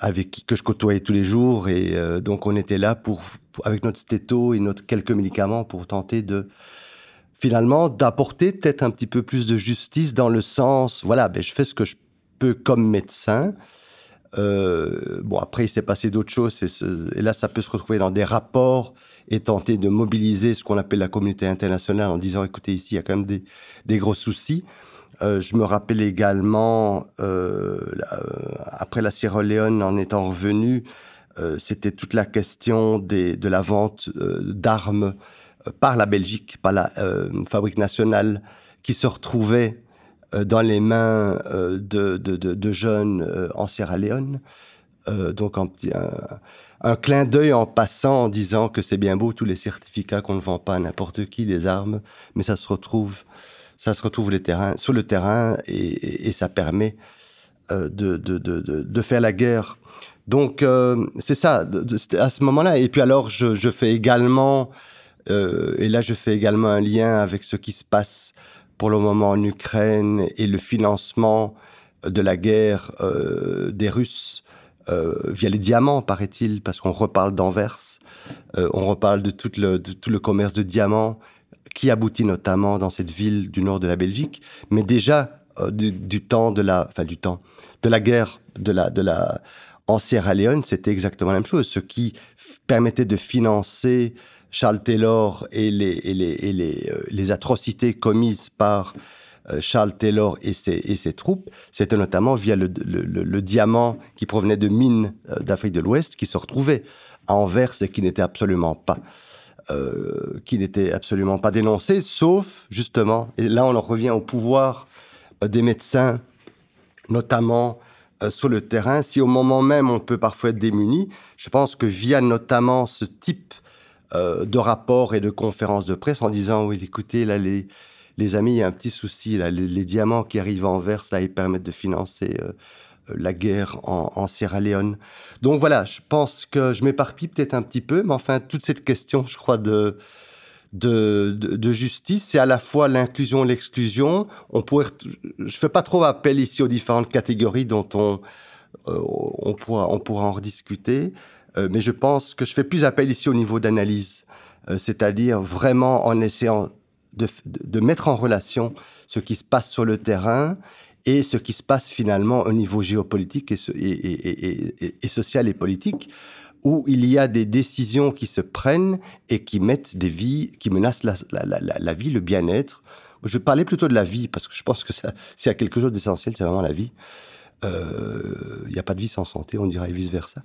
avec qui que je côtoyais tous les jours et donc on était là pour, avec notre stéto et notre quelques médicaments pour tenter de finalement d'apporter peut-être un petit peu plus de justice dans le sens voilà ben je fais ce que je peux comme médecin euh, bon, après, il s'est passé d'autres choses, et, là, ça peut se retrouver dans des rapports et tenter de mobiliser ce qu'on appelle la communauté internationale en disant, écoutez, ici, il y a quand même des, gros soucis. Euh, je me rappelle également, euh, après la Sierra Leone, en étant revenu, c'était toute la question de la vente d'armes par la Belgique, par la fabrique nationale, qui se retrouvait euh, dans les mains euh, de, de, jeunes euh, en Sierra Leone. donc un, clin d'œil en passant en disant que c'est bien beau tous les certificats qu'on ne vend pas à n'importe qui, les armes, mais ça se retrouve ça se retrouve les terrains, sur le terrain et, ça permet de, de, faire la guerre. Donc, c'est ça, à ce moment-là. Et puis alors, je, je fais également, et là, je fais également un lien avec ce qui se passe pour le moment en Ukraine et le financement de la guerre euh, des Russes euh, via les diamants, paraît-il, parce qu'on reparle d'Anvers, euh, on reparle de tout, le, tout le commerce de diamants qui aboutit notamment dans cette ville du nord de la Belgique, mais déjà du, temps de la, enfin du temps de la guerre de la, de la en Sierra Leone, c'était exactement la même chose, ce qui permettait de financer Charles Taylor et les, les, les atrocités commises par euh, Charles Taylor et ses, troupes, c'était notamment via le, diamant qui provenait de mines euh, d'Afrique de l'Ouest qui se retrouvait à Anvers et qui n'était absolument pas euh, qui n'était absolument pas dénoncé, sauf justement, et là on en revient au pouvoir des médecins, notamment sur le terrain. Si au moment même on peut parfois être démuni, je pense que via notamment ce type de rapport et de conférences de presse en disant oui écoutez là les les amis, il y a un petit souci. Là. Les, diamants qui arrivent en verse, là, ils permettent de financer euh, euh, la guerre en, Sierra Leone. Donc voilà, je pense que je m'éparpille peut-être un petit peu, mais enfin, toute cette question, je crois, de, de, justice, c'est à la fois l'inclusion et l'exclusion. On pourrait, je fais pas trop appel ici aux différentes catégories dont on, euh, on, pourra, on pourra en rediscuter, mais je pense que je fais plus appel ici au niveau d'analyse, c'est-à-dire vraiment en essayant de, mettre en relation ce qui se passe sur le terrain et ce qui se passe finalement au niveau géopolitique et, social et politique, où il y a des décisions qui se prennent et qui mettent des vies, qui menacent la, vie, le bien-être. Je parlais plutôt de la vie, parce que je pense que s'il y a quelque chose d'essentiel, c'est vraiment la vie. Euh, il n'y a pas de vie sans santé, on dirait vice-versa.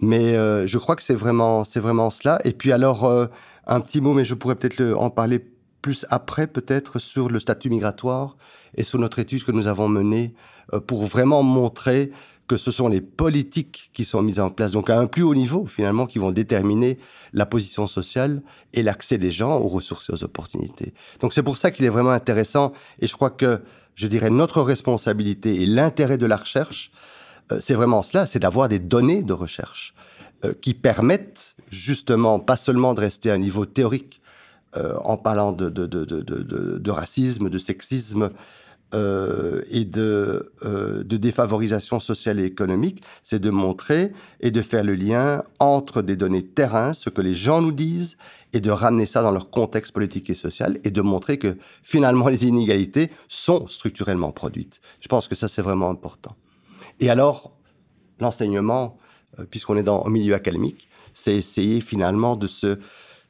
Mais euh, je crois que c'est vraiment, c'est vraiment cela. Et puis alors, euh, un petit mot, mais je pourrais peut-être en parler plus après peut-être sur le statut migratoire et sur notre étude que nous avons menée euh, pour vraiment montrer que ce sont les politiques qui sont mises en place, donc à un plus haut niveau finalement, qui vont déterminer la position sociale et l'accès des gens aux ressources et aux opportunités. Donc c'est pour ça qu'il est vraiment intéressant et je crois que, je dirais, notre responsabilité et l'intérêt de la recherche, euh, c'est vraiment cela, c'est d'avoir des données de recherche euh, qui permettent justement pas seulement de rester à un niveau théorique, euh, en parlant de, de, racisme, de sexisme euh, et euh, de, défavorisation sociale et économique, c'est de montrer et de faire le lien entre des données terrain, ce que les gens nous disent, et de ramener ça dans leur contexte politique et social, et de montrer que finalement les inégalités sont structurellement produites. Je pense que ça, c'est vraiment important. Et alors, l'enseignement, puisqu'on est dans, au milieu académique, c'est essayer finalement de se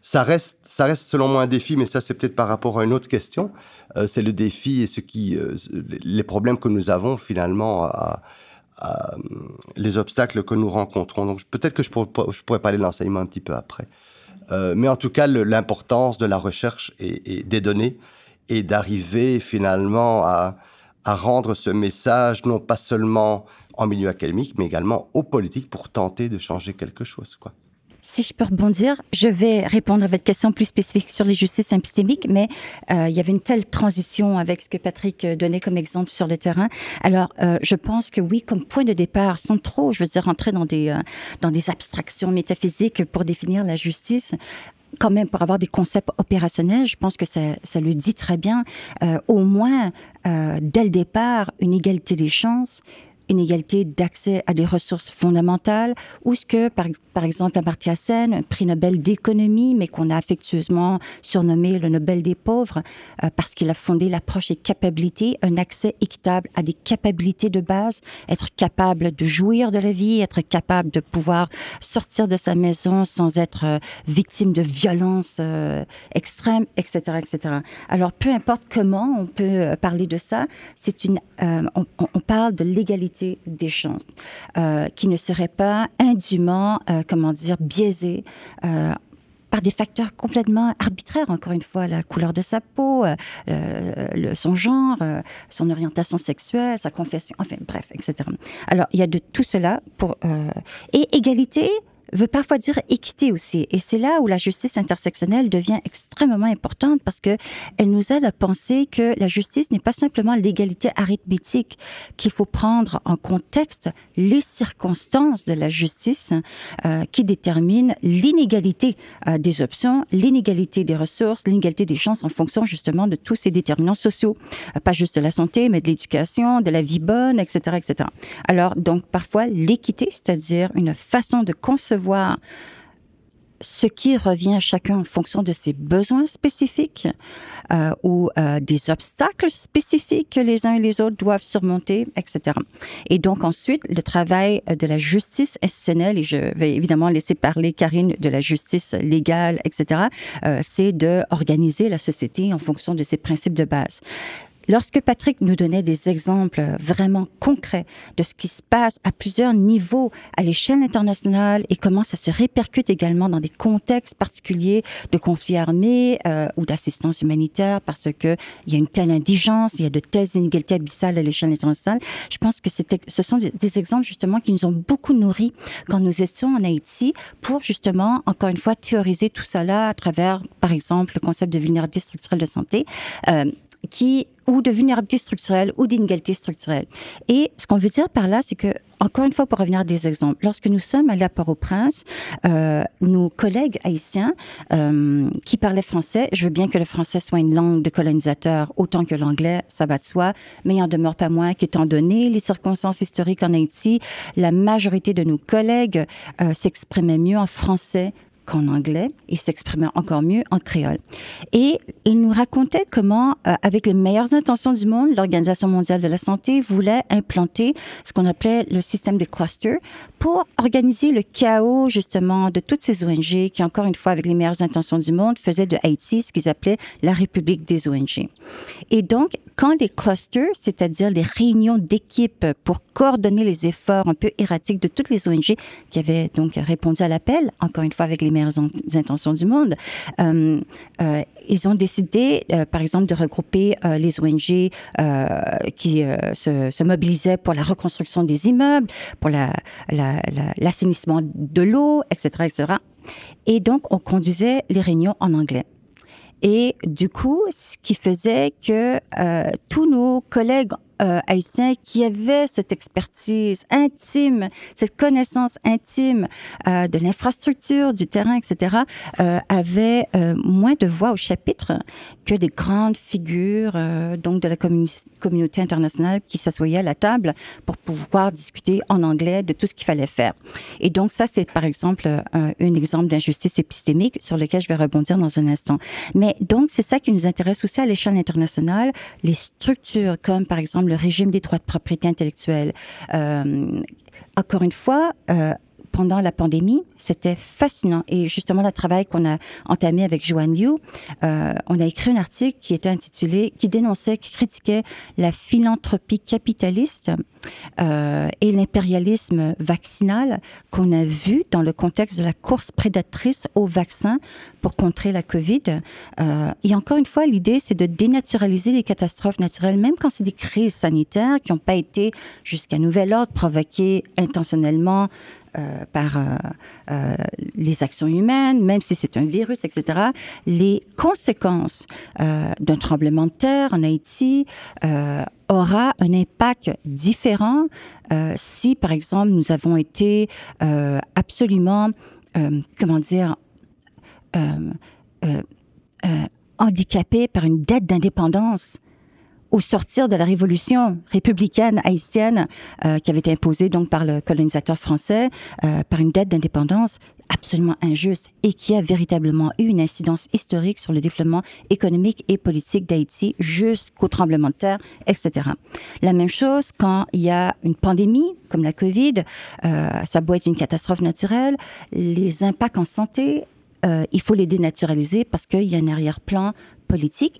ça reste, ça reste selon moi un défi, mais ça c'est peut-être par rapport à une autre question. Euh, c'est le défi et ce qui, euh, les problèmes que nous avons finalement, les obstacles que nous rencontrons. Donc peut-être que je pourrais, parler de l'enseignement un petit peu après. Euh, mais en tout cas, l'importance de la recherche et, des données et d'arriver finalement à, à rendre ce message non pas seulement en milieu académique, mais également aux politiques pour tenter de changer quelque chose. Quoi. Si je peux rebondir, je vais répondre à votre question plus spécifique sur les justices épistémiques, mais euh, il y avait une telle transition avec ce que Patrick euh, donnait comme exemple sur le terrain. Alors, euh, je pense que oui, comme point de départ, sans trop, je veux dire, rentrer dans des, dans des abstractions métaphysiques pour définir la justice, quand même pour avoir des concepts opérationnels, je pense que ça, ça le dit très bien. Au moins, dès le départ, une égalité des chances, inégalité d'accès à des ressources fondamentales, ou ce que, par, par exemple, Amartya Sen, un prix Nobel d'économie, mais qu'on a affectueusement surnommé le Nobel des pauvres, euh, parce qu'il a fondé l'approche des capacités, un accès équitable à des capacités de base, être capable de jouir de la vie, être capable de pouvoir sortir de sa maison sans être euh, victime de violences euh, extrêmes, etc., etc. Alors, peu importe comment on peut parler de ça, c'est une, on parle de l'égalité des champs, euh, qui ne seraient pas indûment, euh, comment dire, biaisés euh, par des facteurs complètement arbitraires, encore une fois, la couleur de sa peau, le, son genre, son orientation sexuelle, sa confession, enfin bref, etc. Alors, il y a de tout cela pour... et égalité, veut parfois dire équité aussi. Et c'est là où la justice intersectionnelle devient extrêmement importante parce que elle nous aide à penser que la justice n'est pas simplement l'égalité arithmétique, qu'il faut prendre en contexte les circonstances de la justice euh, qui déterminent l'inégalité euh, des options, l'inégalité des ressources, l'inégalité des chances en fonction justement de tous ces déterminants sociaux, euh, pas juste de la santé, mais de l'éducation, de la vie bonne, etc., etc. Alors donc parfois l'équité, c'est-à-dire une façon de concevoir voir ce qui revient à chacun en fonction de ses besoins spécifiques euh, ou euh, des obstacles spécifiques que les uns et les autres doivent surmonter, etc. Et donc ensuite, le travail de la justice institutionnelle, et je vais évidemment laisser parler Karine de la justice légale, etc., euh, c'est de organiser la société en fonction de ses principes de base. Lorsque Patrick nous donnait des exemples vraiment concrets de ce qui se passe à plusieurs niveaux à l'échelle internationale et comment ça se répercute également dans des contextes particuliers de conflits armés euh, ou d'assistance humanitaire parce que il y a une telle indigence, il y a de telles inégalités abyssales à l'échelle internationale, je pense que c'était, ce sont des, exemples justement qui nous ont beaucoup nourris quand nous étions en Haïti pour justement, encore une fois, théoriser tout là à travers, par exemple, le concept de vulnérabilité structurelle de santé. Euh, qui ou de vulnérabilité structurelle ou d'inégalité structurelle. Et ce qu'on veut dire par là, c'est que, encore une fois, pour revenir à des exemples, lorsque nous sommes à Port-au-Prince, euh, nos collègues haïtiens euh, qui parlaient français, je veux bien que le français soit une langue de colonisateur autant que l'anglais, ça va de soi, mais il en demeure pas moins qu'étant donné les circonstances historiques en Haïti, la majorité de nos collègues euh, s'exprimaient mieux en français qu'en anglais et s'exprimait encore mieux en créole. Et il nous racontait comment, euh, avec les meilleures intentions du monde, l'Organisation mondiale de la santé voulait implanter ce qu'on appelait le système des clusters pour organiser le chaos justement de toutes ces ONG qui, encore une fois, avec les meilleures intentions du monde, faisaient de Haïti ce qu'ils appelaient la République des ONG. Et donc, quand les clusters, c'est-à-dire les réunions d'équipe pour coordonner les efforts un peu erratiques de toutes les ONG qui avaient donc répondu à l'appel, encore une fois avec les meilleures intentions du monde, euh, euh, ils ont décidé, euh, par exemple, de regrouper euh, les ONG euh, qui euh, se, se, mobilisaient pour la reconstruction des immeubles, pour l'assainissement la, la, de l'eau, etc., etc. Et donc, on conduisait les réunions en anglais. Et du coup, ce qui faisait que euh, tous nos collègues euh, haïtiens qui avaient cette expertise intime, cette connaissance intime euh, de l'infrastructure, du terrain, etc., euh, avaient euh, moins de voix au chapitre que des grandes figures euh, donc de la communauté internationale qui s'assoyaient à la table pour pouvoir discuter en anglais de tout ce qu'il fallait faire. Et donc ça, c'est par exemple un, un exemple d'injustice épistémique sur lequel je vais rebondir dans un instant. Mais donc c'est ça qui nous intéresse aussi à l'échelle internationale, les structures comme par exemple le régime des droits de propriété intellectuelle. Euh, encore une fois, euh, pendant la pandémie, c'était fascinant. Et justement, le travail qu'on a entamé avec Joanne Liu, euh, on a écrit un article qui était intitulé, qui dénonçait, qui critiquait la philanthropie capitaliste euh, et l'impérialisme vaccinal qu'on a vu dans le contexte de la course prédatrice aux vaccins pour contrer la COVID. Euh, et encore une fois, l'idée, c'est de dénaturaliser les catastrophes naturelles, même quand c'est des crises sanitaires qui n'ont pas été, jusqu'à nouvel ordre, provoquées intentionnellement par euh, euh, les actions humaines, même si c'est un virus, etc., les conséquences euh, d'un tremblement de terre en Haïti euh, aura un impact différent si, par exemple, nous avons été absolument, comment dire, handicapés par une dette d'indépendance au sortir de la révolution républicaine haïtienne euh, qui avait été imposée donc par le colonisateur français euh, par une dette d'indépendance absolument injuste et qui a véritablement eu une incidence historique sur le développement économique et politique d'Haïti jusqu'au tremblement de terre, etc. La même chose quand il y a une pandémie comme la COVID, euh, ça doit être une catastrophe naturelle, les impacts en santé, euh, il faut les dénaturaliser parce qu'il y a un arrière-plan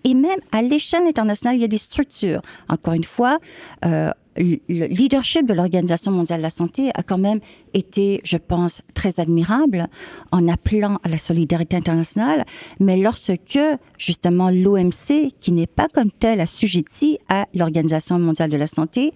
et même à l'échelle internationale, il y a des structures. Encore une fois, euh, le leadership de l'Organisation mondiale de la santé a quand même été, je pense, très admirable en appelant à la solidarité internationale, mais lorsque justement l'OMC, qui n'est pas comme tel assujetti à l'Organisation mondiale de la santé,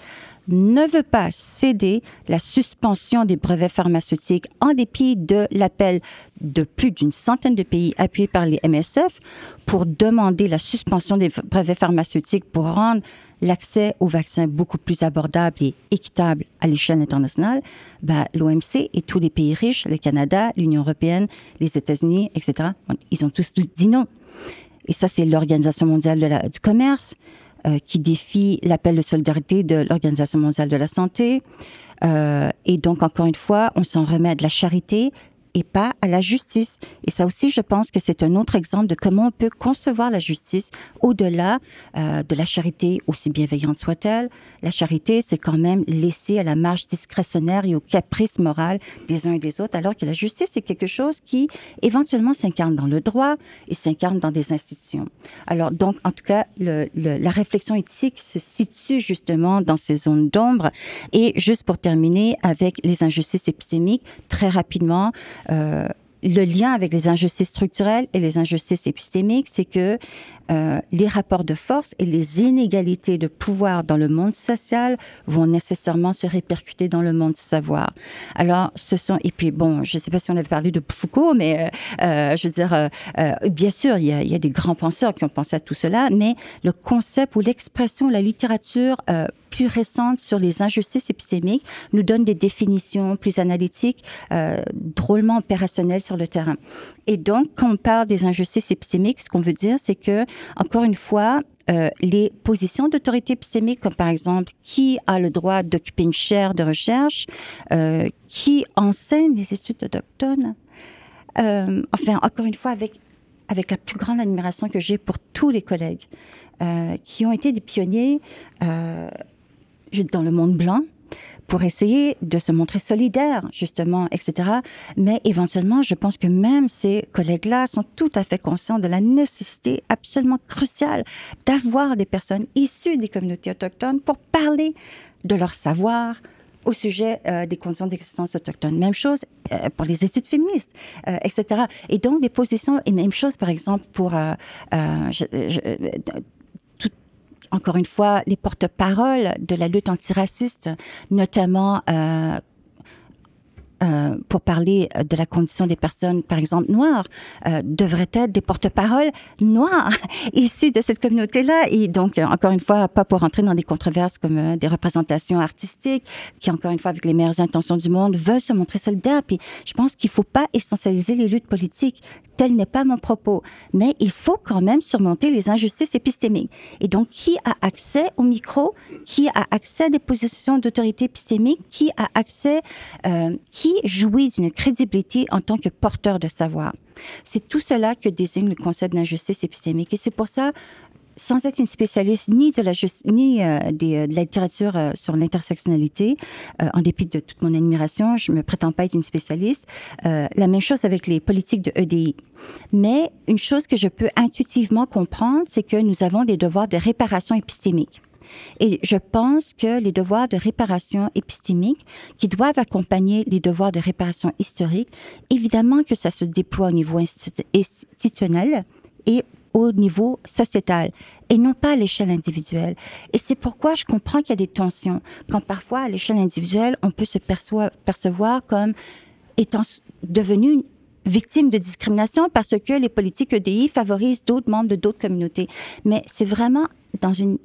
ne veut pas céder la suspension des brevets pharmaceutiques en dépit de l'appel de plus d'une centaine de pays appuyés par les MSF pour demander la suspension des brevets pharmaceutiques pour rendre l'accès aux vaccins beaucoup plus abordable et équitable à l'échelle internationale, bah, l'OMC et tous les pays riches, le Canada, l'Union européenne, les États-Unis, etc., ils ont tous, dit non. Et ça, c'est l'Organisation mondiale du commerce euh, qui défie l'appel de solidarité de l'Organisation mondiale de la santé. Euh, et donc, encore une fois, on s'en remet à de la charité, et pas à la justice. Et ça aussi, je pense que c'est un autre exemple de comment on peut concevoir la justice au-delà euh, de la charité, aussi bienveillante soit-elle. La charité, c'est quand même laisser à la marge discrétionnaire et au caprice moral des uns et des autres, alors que la justice, c'est quelque chose qui éventuellement s'incarne dans le droit et s'incarne dans des institutions. Alors donc, en tout cas, la réflexion éthique se situe justement dans ces zones d'ombre. Et juste pour terminer avec les injustices épistémiques, très rapidement, euh, le lien avec les injustices structurelles et les injustices épistémiques, c'est que euh, les rapports de force et les inégalités de pouvoir dans le monde social vont nécessairement se répercuter dans le monde savoir. Alors, ce sont et puis bon, je ne sais pas si on avait parlé de Foucault, mais euh, je veux dire, bien sûr, il y, a, il y, a, des grands penseurs qui ont pensé à tout cela, mais le concept ou l'expression, la littérature plus récente sur les injustices épistémiques nous donne des définitions plus analytiques, drôlement opérationnelles sur le terrain. Et donc, quand on parle des injustices épistémiques, ce qu'on veut dire, c'est que encore une fois, euh, les positions d'autorité épistémique, comme par exemple qui a le droit d'occuper une chaire de recherche, euh, qui enseigne les études autochtones. Euh, enfin, encore une fois, avec, avec la plus grande admiration que j'ai pour tous les collègues qui ont été des pionniers dans le monde blanc, pour essayer de se montrer solidaire, justement, etc. Mais éventuellement, je pense que même ces collègues-là sont tout à fait conscients de la nécessité absolument cruciale d'avoir des personnes issues des communautés autochtones pour parler de leur savoir, au sujet euh, des conditions d'existence autochtones. Même chose euh, pour les études féministes, euh, etc. Et donc des positions, et même chose par exemple pour je, je, encore une fois, les porte-paroles de la lutte antiraciste, notamment euh, euh, pour parler de la condition des personnes, par exemple, noires, euh, devraient être des porte-paroles noirs issus de cette communauté-là. Et donc, encore une fois, pas pour entrer dans des controverses comme euh, des représentations artistiques qui, encore une fois, avec les meilleures intentions du monde, veulent se montrer soldats. Puis, je pense qu'il faut pas essentialiser les luttes politiques tel n'est pas mon propos. Mais il faut quand même surmonter les injustices épistémiques. Et donc, qui a accès au micro? Qui a accès à des positions d'autorité épistémique? Qui a accès, euh, jouit d'une crédibilité en tant que porteur de savoir? C'est tout cela que désigne le concept d'injustice épistémique. Et c'est pour ça, sans être une spécialiste ni de la ni euh, euh, de la littérature euh, sur l'intersectionnalité, en dépit de toute mon admiration, je me prétends pas être une spécialiste. la même chose avec les politiques de EDI. Mais une chose que je peux intuitivement comprendre, c'est que nous avons des devoirs de réparation épistémique. Et je pense que les devoirs de réparation épistémique, qui doivent accompagner les devoirs de réparation historique, évidemment que ça se déploie au niveau institutionnel et au niveau sociétal et non pas à l'échelle individuelle. Et c'est pourquoi je comprends qu'il y a des tensions, quand parfois à l'échelle individuelle, on peut se percevoir comme étant devenu victime de discrimination parce que les politiques EDI favorisent d'autres membres de d'autres communautés. Mais c'est vraiment dans une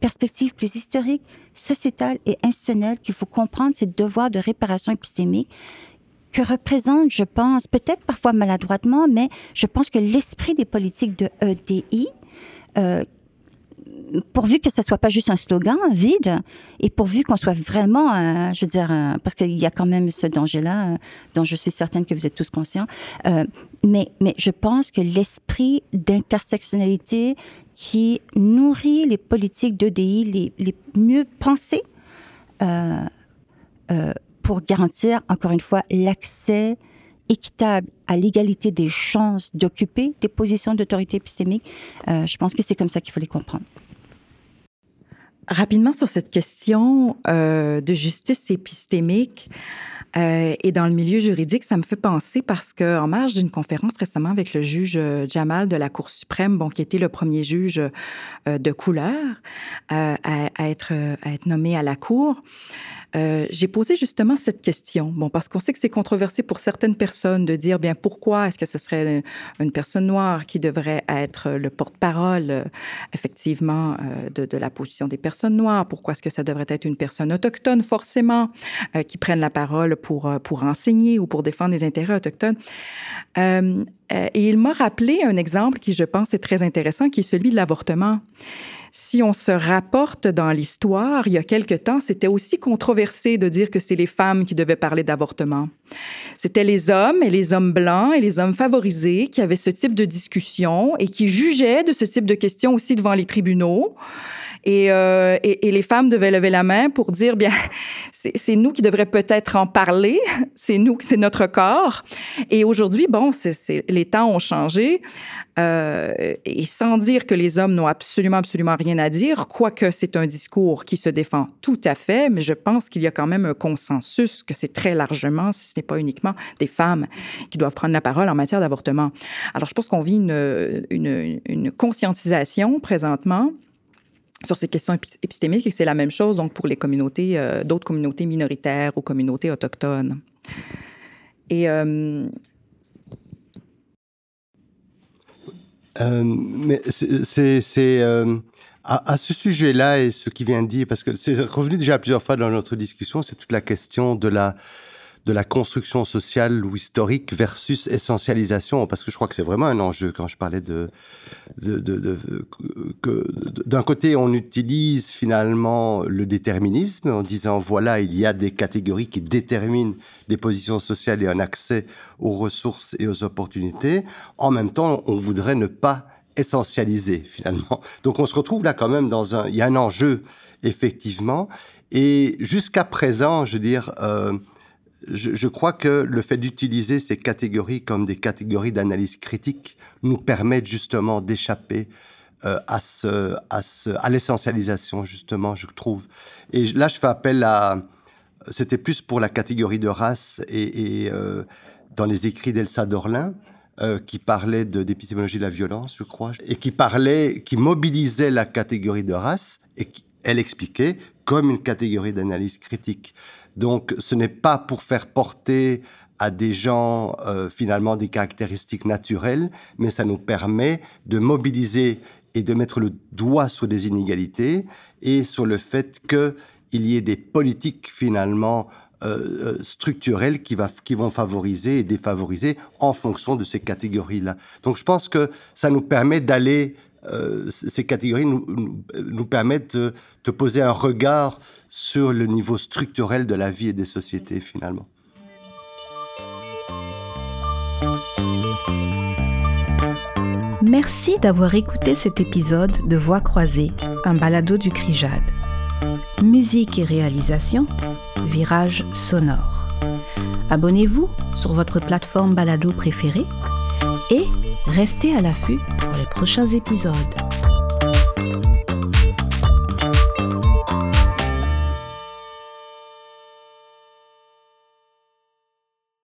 perspective plus historique, sociétale et institutionnelle qu'il faut comprendre ces devoirs de réparation épistémique que représente, je pense, peut-être parfois maladroitement, mais je pense que l'esprit des politiques de EDI, euh, pourvu que ce soit pas juste un slogan vide, et pourvu qu'on soit vraiment, euh, je veux dire, euh, parce qu'il y a quand même ce danger-là, dont je suis certaine que vous êtes tous conscients, mais, mais je pense que l'esprit d'intersectionnalité qui nourrit les politiques d'EDI les, mieux pensées, euh, pour garantir, encore une fois, l'accès équitable à l'égalité des chances d'occuper des positions d'autorité épistémique. Euh, je pense que c'est comme ça qu'il faut les comprendre. Rapidement sur cette question euh, de justice épistémique, Euh, et dans le milieu juridique, ça me fait penser parce qu'en marge d'une conférence récemment avec le juge euh, Jamal de la Cour suprême, bon, qui était le premier juge euh, de couleur à, être, à être nommé à la Cour, euh, j'ai posé justement cette question. Bon, parce qu'on sait que c'est controversé pour certaines personnes de dire, bien, pourquoi est-ce que ce serait une personne noire qui devrait être le porte-parole, euh, effectivement, euh, de, de, la position des personnes noires? Pourquoi est-ce que ça devrait être une personne autochtone, forcément, qui prenne la parole pour, pour enseigner ou pour défendre les intérêts autochtones? et il m'a rappelé un exemple qui, je pense, est très intéressant, qui est celui de l'avortement si on se rapporte dans l'histoire, il y a quelque temps, c'était aussi controversé de dire que c'est les femmes qui devaient parler d'avortement. C'était les hommes et les hommes blancs et les hommes favorisés qui avaient ce type de discussion et qui jugeaient de ce type de questions aussi devant les tribunaux. Et, euh, et, et, les femmes devaient lever la main pour dire bien, c'est nous qui devrions peut-être en parler, c'est nous, c'est notre corps. Et aujourd'hui, bon, c'est les temps ont changé. Euh, et sans dire que les hommes n'ont absolument, absolument rien à dire, quoique c'est un discours qui se défend tout à fait, mais je pense qu'il y a quand même un consensus que c'est très largement, si ce n'est pas uniquement des femmes qui doivent prendre la parole en matière d'avortement. Alors, je pense qu'on vit une, une, une conscientisation présentement sur ces questions épistémiques et c'est la même chose donc pour les communautés, euh, d'autres communautés minoritaires ou communautés autochtones. Et euh, euh, mais c'est à, à, ce sujet-là et ce qui vient de dire, parce que c'est revenu déjà plusieurs fois dans notre discussion, c'est toute la question de la de la construction sociale ou historique versus essentialisation, parce que je crois que c'est vraiment un enjeu quand je parlais de, d'un côté on utilise finalement le déterminisme en disant voilà il y a des catégories qui déterminent des positions sociales et un accès aux ressources et aux opportunités. En même temps, on voudrait ne pas essentialiser finalement. Donc on se retrouve là quand même dans un, il y a un enjeu effectivement. Et jusqu'à présent, je veux dire. Euh, je, crois que le fait d'utiliser ces catégories comme des catégories d'analyse critique nous permet justement d'échapper euh, à, ce, à, ce, à l'essentialisation, justement, je trouve. Et là, je fais appel à... C'était plus pour la catégorie de race et, euh, dans les écrits d'Elsa Dorlin, euh, qui parlait de, d'épistémologie de la violence, je crois, et qui parlait, qui mobilisait la catégorie de race et qui, elle expliquait comme une catégorie d'analyse critique. Donc, ce n'est pas pour faire porter à des gens euh, finalement des caractéristiques naturelles, mais ça nous permet de mobiliser et de mettre le doigt sur des inégalités et sur le fait qu'il y ait des politiques finalement euh, euh, structurelles qui, qui vont favoriser et défavoriser en fonction de ces catégories-là. Donc je pense que ça nous permet d'aller euh, ces catégories nous, nous, permettent de, de, poser un regard sur le niveau structurel de la vie et des sociétés finalement. Merci d'avoir écouté cet épisode de Voix croisée, un balado du CRIJAD. Musique et réalisation, virage sonore. Abonnez-vous sur votre plateforme balado préférée et Restez à l'affût pour les prochains épisodes.